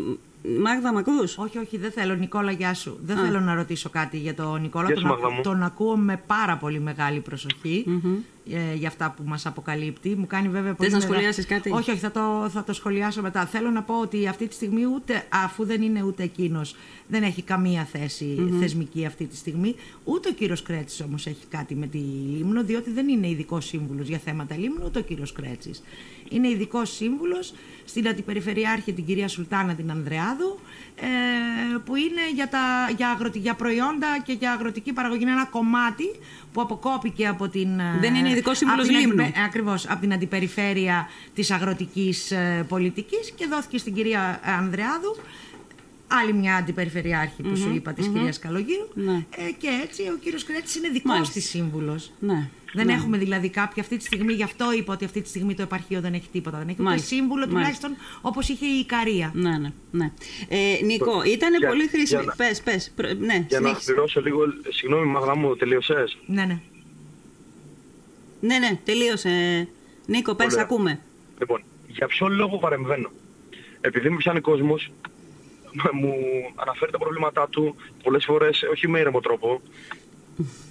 Μάγδα, μ' ακούς; Όχι, όχι, δεν θέλω. Νικόλα, γεια σου. Δεν Α. θέλω να ρωτήσω κάτι για τον Νικόλα. Γεια τον, σου, ακού- Μάγδα μου. τον ακούω με πάρα πολύ μεγάλη προσοχή ε, για αυτά που μας αποκαλύπτει. Μου κάνει βέβαια πολύ να μεγα- σχολιάσεις κάτι; Όχι, όχι, θα το, θα το σχολιάσω μετά. Θέλω να πω ότι αυτή τη στιγμή ούτε, αφού δεν είναι ούτε εκείνος, δεν έχει καμία θέση θεσμική αυτή τη στιγμή, ούτε ο κύριος Κρέτσης όμως έχει κάτι με τη Λίμνο, διότι δεν είναι ειδικός σύμβουλος για θέματα Λίμνου, ούτε ο κύριος Κρέτσης. Είναι ειδικός σύμβουλος στην Αντιπεριφερειάρχη την κυρία Σουλτάνα την Ανδρεάδου, ε, που είναι για, τα, για, αγροτι, για προϊόντα και για αγροτική παραγωγή. Είναι ένα κομμάτι που αποκόπηκε από την... ε, Δεν είναι ειδικός σύμβουλος από την Λίμνου. αντιπε- Ακριβώς, από την αντιπεριφέρεια της αγροτικής ε, πολιτικής και δόθηκε στην κυρία Ανδρεάδου άλλη μια αντιπεριφερειάρχη που σου είπα της κυρίας Καλογύρου Ναι. ε, και έτσι ο κύριος Κρέτης είναι δικός Μάλιστα. της σύμβουλος. Ναι. Δεν ναι. έχουμε δηλαδή κάποια αυτή τη στιγμή, γι' αυτό είπα ότι αυτή τη στιγμή το επαρχείο δεν έχει τίποτα. Δεν έχει ούτε Μάλιστα. σύμβουλο Μάλιστα. τουλάχιστον όπως είχε η Ικαρία. Ναι, ναι, ναι. Ε, Νίκο, ήταν Για- πολύ χρήσιμο. για να- Πες, πες. Προ- Ναι, Για να συνέχισε. πληρώσω λίγο, συγγνώμη Μαγδά μου, τελείωσες; Ναι, ναι. Ναι, ναι, τελείωσε. Νίκο, πες, Ωραία. ακούμε. Λοιπόν, για ποιο λόγο παρεμβαίνω; Επειδή με πιάνει κόσμος, μου αναφέρει τα προβλήματά του πολλές φορές, όχι με ήρεμο τρόπο.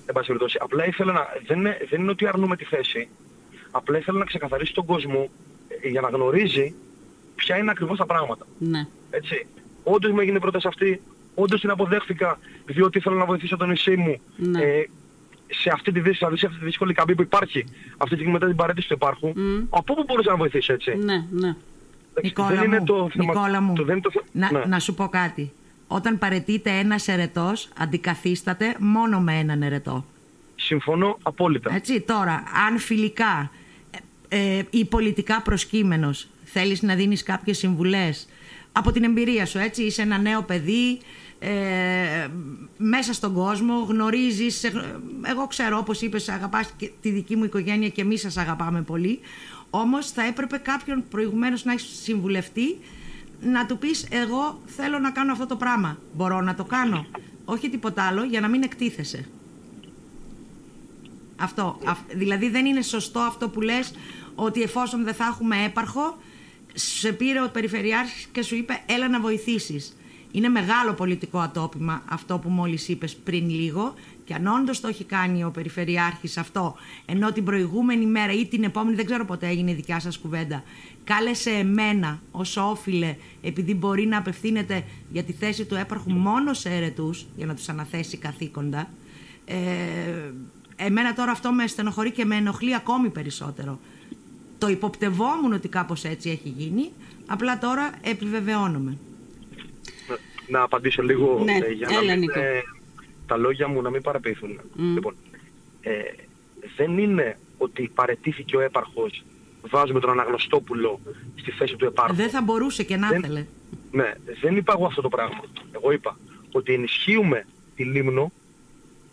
Εν πάση περιπτώσει. Απλά ήθελα να. Δεν είναι, δεν είναι ότι αρνούμε τη θέση. Απλά ήθελα να ξεκαθαρίσει τον κόσμο ε, για να γνωρίζει ποια είναι ακριβώς τα πράγματα. Ναι. Έτσι. Όντως μου έγινε η πρόταση αυτή, όντως την αποδέχθηκα, διότι ήθελα να βοηθήσω το νησί μου. Ναι. Ε, σε αυτή τη, δύση- δηλαδή σε αυτή τη δύσκολη καμπή που υπάρχει αυτή τη στιγμή μετά την παρέτηση του υπάρχου, Μμ. από πού μπορούσα να βοηθήσω έτσι; Ναι, ναι. Εντάξει, Νικόλα δεν μου, είναι το θέμα. Νικόλα μου, το, δεν είναι το θε- να, ναι. να σου πω κάτι. Όταν παρετείται ένας ερετός, αντικαθίσταται μόνο με έναν ερετό. Συμφωνώ απόλυτα. Έτσι, τώρα, αν φιλικά ε, ε, ή πολιτικά προσκύμενος θέλεις να δίνεις κάποιες συμβουλές από την εμπειρία σου, έτσι, είσαι ένα νέο παιδί, ε, μέσα στον κόσμο, γνωρίζεις, σε- εγώ ξέρω όπως είπες αγαπάς και τη δική μου οικογένεια και εμείς σας αγαπάμε πολύ, όμως θα έπρεπε κάποιον προηγουμένως να έχεις συμβουλευτεί να του πεις εγώ θέλω να κάνω αυτό το πράγμα, μπορώ να το κάνω, όχι τίποτα άλλο για να μην εκτίθεσαι. Αυτό. Αυ- δηλαδή δεν είναι σωστό αυτό που λες ότι εφόσον δεν θα έχουμε έπαρχο, σε πήρε ο Περιφερειάρχης και σου είπε έλα να βοηθήσεις. Είναι μεγάλο πολιτικό ατόπιμα αυτό που μόλις είπες πριν λίγο και αν όντως το έχει κάνει ο Περιφερειάρχης αυτό ενώ την προηγούμενη μέρα ή την επόμενη, δεν ξέρω πότε έγινε η δικιά σας κουβέντα, κάλεσε εμένα ως όφιλε επειδή μπορεί να απευθύνεται για τη θέση του έπαρχου μόνο σε αιρετούς για να τους αναθέσει καθήκοντα ε, εμένα τώρα αυτό με στενοχωρεί και με ενοχλεί ακόμη περισσότερο. Το υποπτευόμουν ότι κάπως έτσι έχει γίνει, απλά τώρα επιβεβαιώνομαι. Να, να απαντήσω λίγο Ναι, ε, για να έλα, μην, Νίκο. ε, τα λόγια μου να μην παραποιηθούν. Μμ. Λοιπόν, ε, δεν είναι ότι παρετήθηκε ο έπαρχος, βάζουμε τον Αναγνωστόπουλο στη θέση του επάρχου. Δεν θα μπορούσε και να Δεν- ήθελε. Ναι, δεν είπα εγώ αυτό το πράγμα. Εγώ είπα ότι ενισχύουμε τη Λίμνο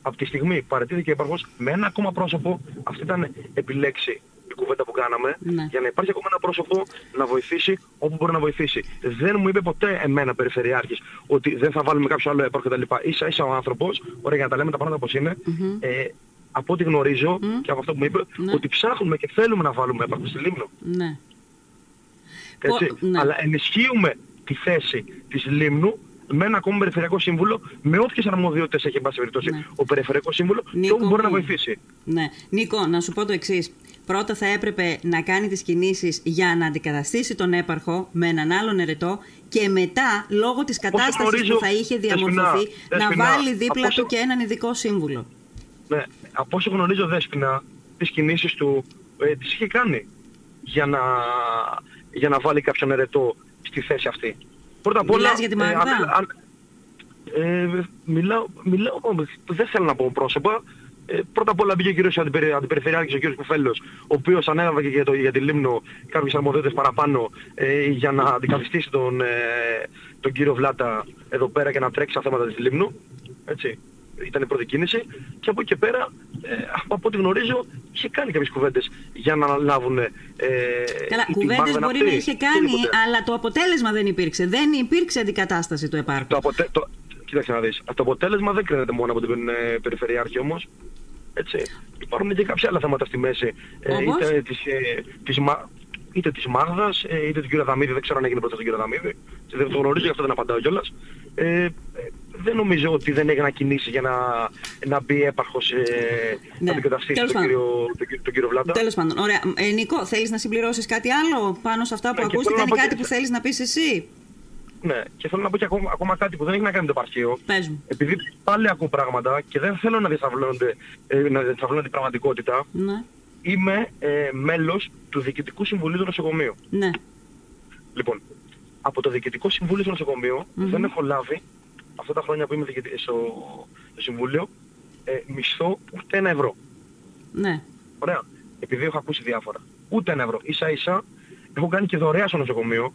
από τη στιγμή που παρατήθηκε ο υπαρχός με ένα ακόμα πρόσωπο. Αυτή ήταν επιλέξει η κουβέντα που κάναμε Ναι. για να υπάρχει ακόμα ένα πρόσωπο να βοηθήσει όπου μπορεί να βοηθήσει. Δεν μου είπε ποτέ εμένα περιφερειάρχης ότι δεν θα βάλουμε κάποιο άλλο έπαρχο κτλ. Ίσα ίσα ο άνθρωπος, ωραία για να τα λέμε τα πράγματα όπως είναι, ε, από ό,τι γνωρίζω και από αυτό που μου είπε, Ναι. ότι ψάχνουμε και θέλουμε να βάλουμε έπαρχο στη Λίμνο. Ναι. Έτσι. Πο- ναι. Αλλά ενισχύουμε τη θέση της Λίμνου με ένα ακόμα περιφερειακό σύμβουλο, με όποιες αρμοδιότητες έχει εν πάση περιπτώσει Ναι. ο περιφερειακός σύμβουλο και Νίκο όπου μπορεί να μου. βοηθήσει. Ναι. Νίκο, να σου πω το εξής. Πρώτα θα έπρεπε να κάνει τις κινήσεις για να αντικαταστήσει τον έπαρχο με έναν άλλον ερετό και μετά, λόγω της κατάστασης γνωρίζω, που θα είχε διαμορφωθεί, Δεσποινά, να Δεσποινά, βάλει δίπλα από όσο- του και έναν ειδικό σύμβουλο. Ναι. Από όσο γνωρίζω δέσποινα, τις κινήσεις του ε, τις είχε κάνει για να, για να βάλει κάποιον ερετό στη θέση αυτή. Πρώτα απ' όλα... Μιλάς για τη Μαγδά; αν- αν- ε, μιλάω, μιλάω, δεν θέλω να πω πρόσωπα. Ε, πρώτα απ' όλα μπήκε ο κύριος αντιπερι, αντιπεριφερειάρχης, ο κύριος Κουφέλος, ο οποίος ανέλαβε και για, το, για τη Λίμνο κάποιες αρμοδιότητες παραπάνω ε, για να αντικαθιστήσει τον, ε, τον κύριο Βλάτα εδώ πέρα και να τρέξει στα θέματα της Λίμνου. Έτσι. Ήταν η πρώτη κίνηση και από εκεί και πέρα, ε, από ό,τι γνωρίζω, είχε κάνει κάποιες κουβέντες για να αναλάβουν. Ε, Καλά, κουβέντες μπορεί να είχε κάνει, αλλά το αποτέλεσμα δεν υπήρξε. Δεν υπήρξε αντικατάσταση του επάρχου. Το, αποτε... το... Κοίταξε να δεις. Το αποτέλεσμα δεν κρίνεται μόνο από την ε, Περιφερειάρχη όμως. Έτσι. Υπάρχουν και κάποια άλλα θέματα στη μέση. Ε, είτε της, ε, της, είτε της Μάγδας, ε, είτε του κ. Δαμίδη, δεν ξέρω αν έγινε πρώτα τον κ. Δαμίδη, δεν το γνωρίζω, γι' αυτό δεν απαντάω κιόλας. Ε, ε, δεν νομίζω ότι δεν έγιναν κινήσεις για να, να μπει έπαρχος ε, ναι. να αντικαταστήσει τον κύριο, τον, τον κύριο Βλάτα. Τέλος πάντων. Ωραία. Ε, Νίκο, θέλεις να συμπληρώσεις κάτι άλλο πάνω σε αυτά που ναι, ακούστηκαν ή κάτι και... που θέλεις να πεις εσύ; Ναι, και θέλω να πω και ακόμα, ακόμα κάτι που δεν έχει να κάνει με το επαρχείο. Πες μου. Επειδή πάλι ακούω πράγματα και δεν θέλω να διασταυλώνονται ε, να την πραγματικότητα. Ναι είμαι ε, μέλος του Διοικητικού Συμβουλίου του Νοσοκομείου. Ναι. Λοιπόν, από το Διοικητικό Συμβούλιο του νοσοκομείου δεν έχω λάβει αυτά τα χρόνια που είμαι στο, στο Συμβούλιο ε, μισθό ούτε ένα ευρώ. Ναι. Ωραία. Επειδή έχω ακούσει διάφορα. Ούτε ένα ευρώ. Ίσα ίσα έχω κάνει και δωρεά στο νοσοκομείο.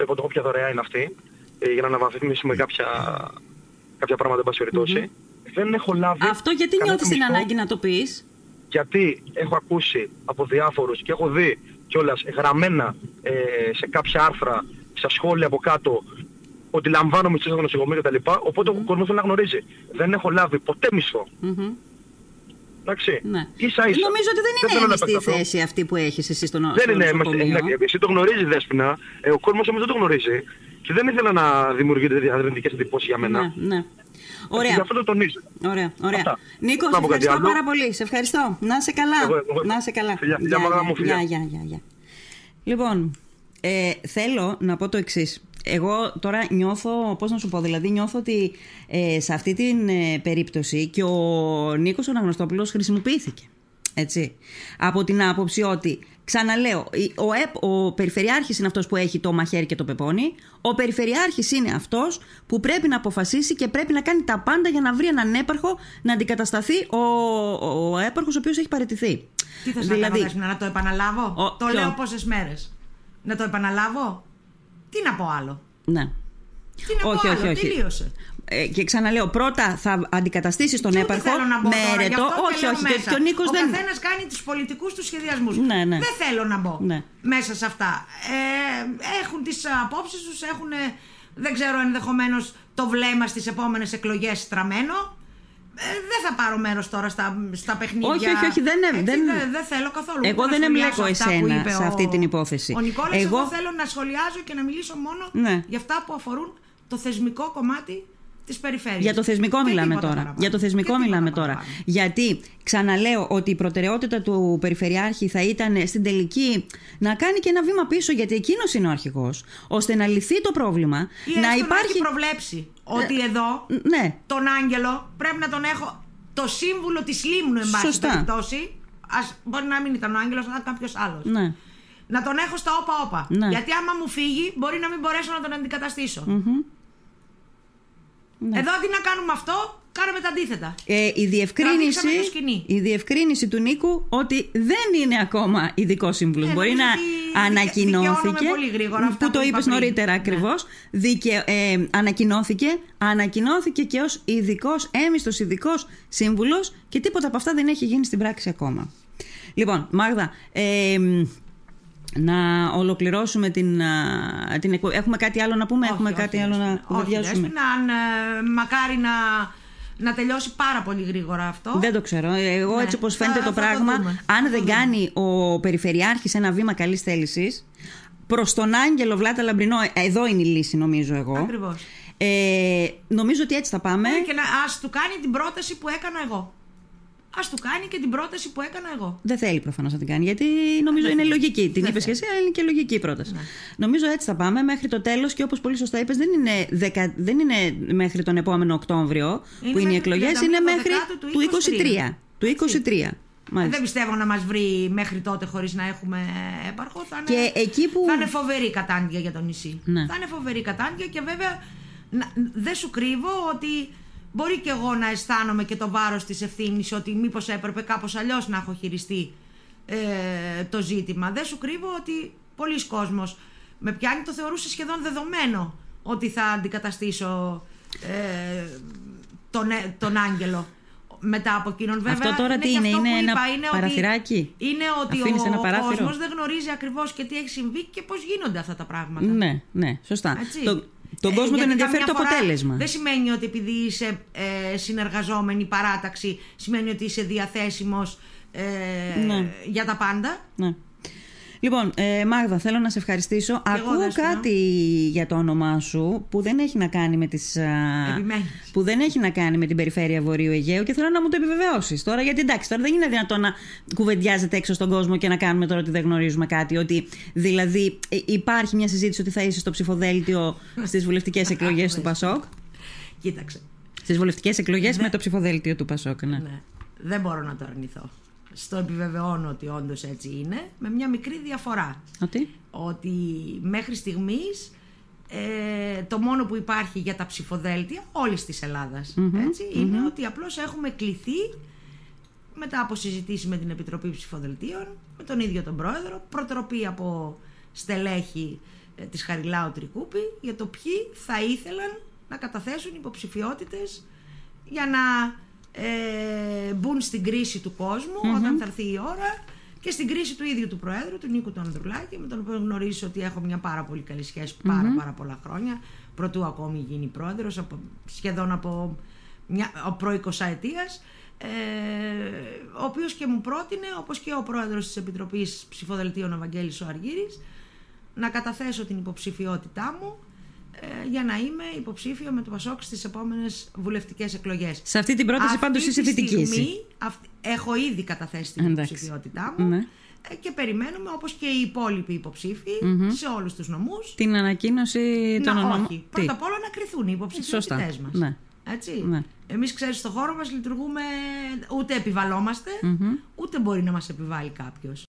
Το είπα το ποια δωρεά είναι αυτή. Ε, για να αναβαθμίσουμε κάποια, κάποια πράγματα, εν περιπτώσει. Δεν έχω λάβει. Αυτό γιατί νιώθεις την ανάγκη να το πεις; Γιατί έχω ακούσει από διάφορους και έχω δει κιόλας γραμμένα ε, σε κάποια άρθρα, στα σχόλια από κάτω, ότι λαμβάνω μισθό στο νοσοκομείο κτλ. Οπότε mm-hmm. ο κόσμος δεν αναγνωρίζει. Δεν έχω λάβει ποτέ μισθό. Mm-hmm. Εντάξει. Ναι. Ίσα ίσα. Νομίζω ότι δεν είναι έμπιστη η θέση αυτή που έχεις εσύ στο, δεν είναι, νοσοκομείο. Ναι, εσύ το γνωρίζεις Δέσποινα, ε, ο κόσμος όμως δεν το γνωρίζει. Και δεν ήθελα να δημιουργείτε διαδρεντικές εντυπώσεις για μένα. Ναι, ναι. Ωραία. Γι' αυτό το τονίζω. Ωραία, ωραία. Αυτά. Νίκο, σε ευχαριστώ πάρα πολύ. Σε ευχαριστώ. Να είσαι καλά. Εγώ, εγώ, να είσαι καλά. Φιλιά, φιλιά, γεια, μου, φιλιά. Γεια, γεια, γεια. Λοιπόν, ε, θέλω να πω το εξής. Εγώ τώρα νιώθω, πώς να σου πω, δηλαδή νιώθω ότι ε, σε αυτή την ε, περίπτωση και ο Νίκος ο Αναγνωστόπουλος χρησιμοποιήθηκε. Έτσι. Από την άποψη ότι Ξαναλέω, ο, ΕΠ, ο Περιφερειάρχης είναι αυτός που έχει το μαχαίρι και το πεπόνι. Ο Περιφερειάρχης είναι αυτός που πρέπει να αποφασίσει και πρέπει να κάνει τα πάντα για να βρει έναν έπαρχο να αντικατασταθεί ο, ο, ο έπαρχος ο οποίος έχει παραιτηθεί. Τι θες δηλαδή, να κάνω, να το επαναλάβω; Ο, το ποιο; λέω πόσες μέρες. Να το επαναλάβω; Τι να πω άλλο; Ναι. Τι να όχι, πω όχι, άλλο; όχι. Τελείωσε. Ε, και ξαναλέω, πρώτα θα αντικαταστήσεις τον έπαρχο με αιρετό. Όχι, όχι. Μέσα. Και ο Νίκος δεν. Ο καθένας κάνει τους πολιτικούς τους σχεδιασμούς. Ναι, ναι. Δεν θέλω να μπω ναι. μέσα σε αυτά. Ε, έχουν τις απόψεις τους, έχουν. Δεν ξέρω, ενδεχομένως το βλέμμα στις επόμενες εκλογές στραμμένο. Ε, δεν θα πάρω μέρος τώρα στα, στα παιχνίδια. Όχι, όχι, όχι δεν, Έτσι, δεν... δεν, δεν θέλω καθόλου. Εγώ δεν εμπλέκω εσένα σε αυτή την υπόθεση. Ο Νικόλας, εγώ... εγώ θέλω να σχολιάζω και να μιλήσω μόνο ναι. για αυτά που αφορούν το θεσμικό κομμάτι για το θεσμικό μιλάμε τώρα. Για το θεσμικό μιλάμε τώρα. Γιατί ξαναλέω ότι η προτεραιότητα του Περιφερειάρχη θα ήταν στην τελική να κάνει και ένα βήμα πίσω, γιατί εκείνος είναι ο αρχηγός, ώστε να λυθεί το πρόβλημα. Ή να υπάρχει. έχει προβλέψει ότι εδώ ναι. τον Άγγελο πρέπει να τον έχω. Το σύμβουλο της Λίμνου, εν πάση περιπτώσει. Ας, μπορεί να μην ήταν ο Άγγελος, αλλά κάποιος άλλος. Ναι. Να τον έχω στα όπα-όπα. Ναι. Γιατί άμα μου φύγει, μπορεί να μην μπορέσω να τον αντικαταστήσω. Mm-hmm. Ναι. Εδώ αντί να κάνουμε αυτό, κάνουμε τα αντίθετα. Ε, η, διευκρίνηση, η διευκρίνηση του Νίκου ότι δεν είναι ακόμα ειδικό σύμβουλος. Ε, Μπορεί να ανακοινώθηκε. Πολύ γρήγορα, που, το είπες νωρίτερα ακριβώς. Ναι. Ε, ανακοινώθηκε, ανακοινώθηκε και ως ειδικός, έμιστος ειδικός σύμβουλος και τίποτα από αυτά δεν έχει γίνει στην πράξη ακόμα. Λοιπόν, Μάγδα, ε, να ολοκληρώσουμε την, την εκπομπή. Έχουμε κάτι άλλο να πούμε, όχι, έχουμε όχι, κάτι όχι, άλλο να κουβεντιάσουμε. Αν ε, μακάρι να, να τελειώσει πάρα πολύ γρήγορα αυτό. Δεν το ξέρω. Εγώ ναι, έτσι όπως φαίνεται θα, το θα πράγμα, το αν δεν κάνει ο Περιφερειάρχης ένα βήμα καλής θέλησης, προς τον Άγγελο Βλάτα Λαμπρινό, εδώ είναι η λύση νομίζω εγώ. Ακριβώς. Ε, νομίζω ότι έτσι θα πάμε. Ναι, και να, ας του κάνει την πρόταση που έκανα εγώ. Α του κάνει και την πρόταση που έκανα εγώ. Δεν θέλει προφανώς να την κάνει, γιατί νομίζω είναι λογική. Την είπες και εσύ, αλλά είναι και λογική η πρόταση. Ναι. Νομίζω έτσι θα πάμε μέχρι το τέλος και όπως πολύ σωστά είπες, δεν, είναι δεκα... δεν είναι μέχρι τον επόμενο Οκτώβριο είναι που είναι οι εκλογές, είναι μέχρι του 23. Του 23. Μάλιστα. Δεν πιστεύω να μας βρει μέχρι τότε χωρίς να έχουμε έπαρχο. Θα είναι, και εκεί που... θα είναι φοβερή κατάντια για το νησί. Ναι. Θα είναι φοβερή κατάντια και βέβαια δεν σου κρύβω ότι Μπορεί και εγώ να αισθάνομαι και το βάρος της ευθύνης ότι μήπως έπρεπε κάπως αλλιώς να έχω χειριστεί ε, το ζήτημα. Δεν σου κρύβω ότι πολλοί κόσμος με πιάνει το θεωρούσε σχεδόν δεδομένο ότι θα αντικαταστήσω ε, τον, ε, τον άγγελο μετά από εκείνον. Βέβαια, Αυτό τώρα είναι τι και είναι, αυτό είναι που ένα είπα, είναι παραθυράκι; Ότι, είναι ότι Αφήνεις ο, ένα ο παράθυρο; κόσμος δεν γνωρίζει ακριβώς και τι έχει συμβεί και πώς γίνονται αυτά τα πράγματα. Ναι, ναι, σωστά. Έτσι. Το, τον Ε, κόσμο τον γιατί ενδιαφέρει το καμιά φορά αποτέλεσμα. Δεν σημαίνει ότι επειδή είσαι ε, συνεργαζόμενη παράταξη, σημαίνει ότι είσαι διαθέσιμος ε, Ναι. για τα πάντα. Ναι. Λοιπόν, ε, Μάγδα, θέλω να σε ευχαριστήσω. Ακούω Δέσποινα. κάτι για το όνομά σου που δεν έχει να κάνει με τις... α, Επιμένεις. που δεν έχει να κάνει με την περιφέρεια Βορείου Αιγαίου και θέλω να μου το επιβεβαιώσεις τώρα. Γιατί εντάξει, τώρα δεν είναι δυνατόν να κουβεντιάζεται έξω στον κόσμο και να κάνουμε τώρα ότι δεν γνωρίζουμε κάτι. Ότι δηλαδή ε, υπάρχει μια συζήτηση ότι θα είσαι στο ψηφοδέλτιο στις βουλευτικές [LAUGHS] εκλογές του Πασόκ; Κοίταξε. Στις βουλευτικές εκλογές με το ψηφοδέλτιο του Πασόκ, ναι. Ναι. Δεν μπορώ να το αρνηθώ. Στο επιβεβαιώνω ότι όντως έτσι είναι, με μια μικρή διαφορά. Ότι. Ότι μέχρι στιγμής ε, το μόνο που υπάρχει για τα ψηφοδέλτια όλης της ελλαδας έτσι, είναι ότι απλώς έχουμε κληθεί μετά από συζητήσεις με την Επιτροπή Ψηφοδελτίων, με τον ίδιο τον πρόεδρο, προτροπή από στελέχη ε, της Χαριλάου Τρικούπη για το ποιοι θα ήθελαν να καταθέσουν υποψηφιότητες για να ε, μπουν στην κρίση του κοσμου όταν θα έρθει η ώρα και στην κρίση του ίδιου του Προέδρου, του Νίκου του Ανδρουλάκη, με τον οποίο γνωρίζω ότι έχω μια πάρα πολύ καλή σχέση πάρα, πάρα πολλά χρόνια, προτού ακόμη γίνει πρόεδρος, από, σχεδόν από μια, προ 20 ετίας, ε, ο οποίος και μου πρότεινε, όπως και ο πρόεδρος της Επιτροπής Ψηφοδελτίων ο Βαγγέλης ο Αργύρης, να καταθέσω την υποψηφιότητά μου ε, για να είμαι υποψήφιο με το Πασόκ στις επόμενες βουλευτικές εκλογές. Σε αυτή την πρόταση Αυτή πάντως είσαι τη θετική. εσύ. στιγμή, αυ- έχω ήδη καταθέσει την Εντάξει. υποψηφιότητά μου Ναι. ε, και περιμένουμε όπως και οι υπόλοιποι υποψήφοι σε όλους τους νομούς Την ανακοίνωση των να, ονομών. όχι, πρώτα απ' όλα να κρυθούν οι υποψηφιότητές Σωστά. μας. Ναι. Έτσι. Ναι. Εμείς ξέρεις στο χώρο μας λειτουργούμε ούτε επιβαλόμαστε, ούτε μπορεί να μας επιβάλλει κάποιος.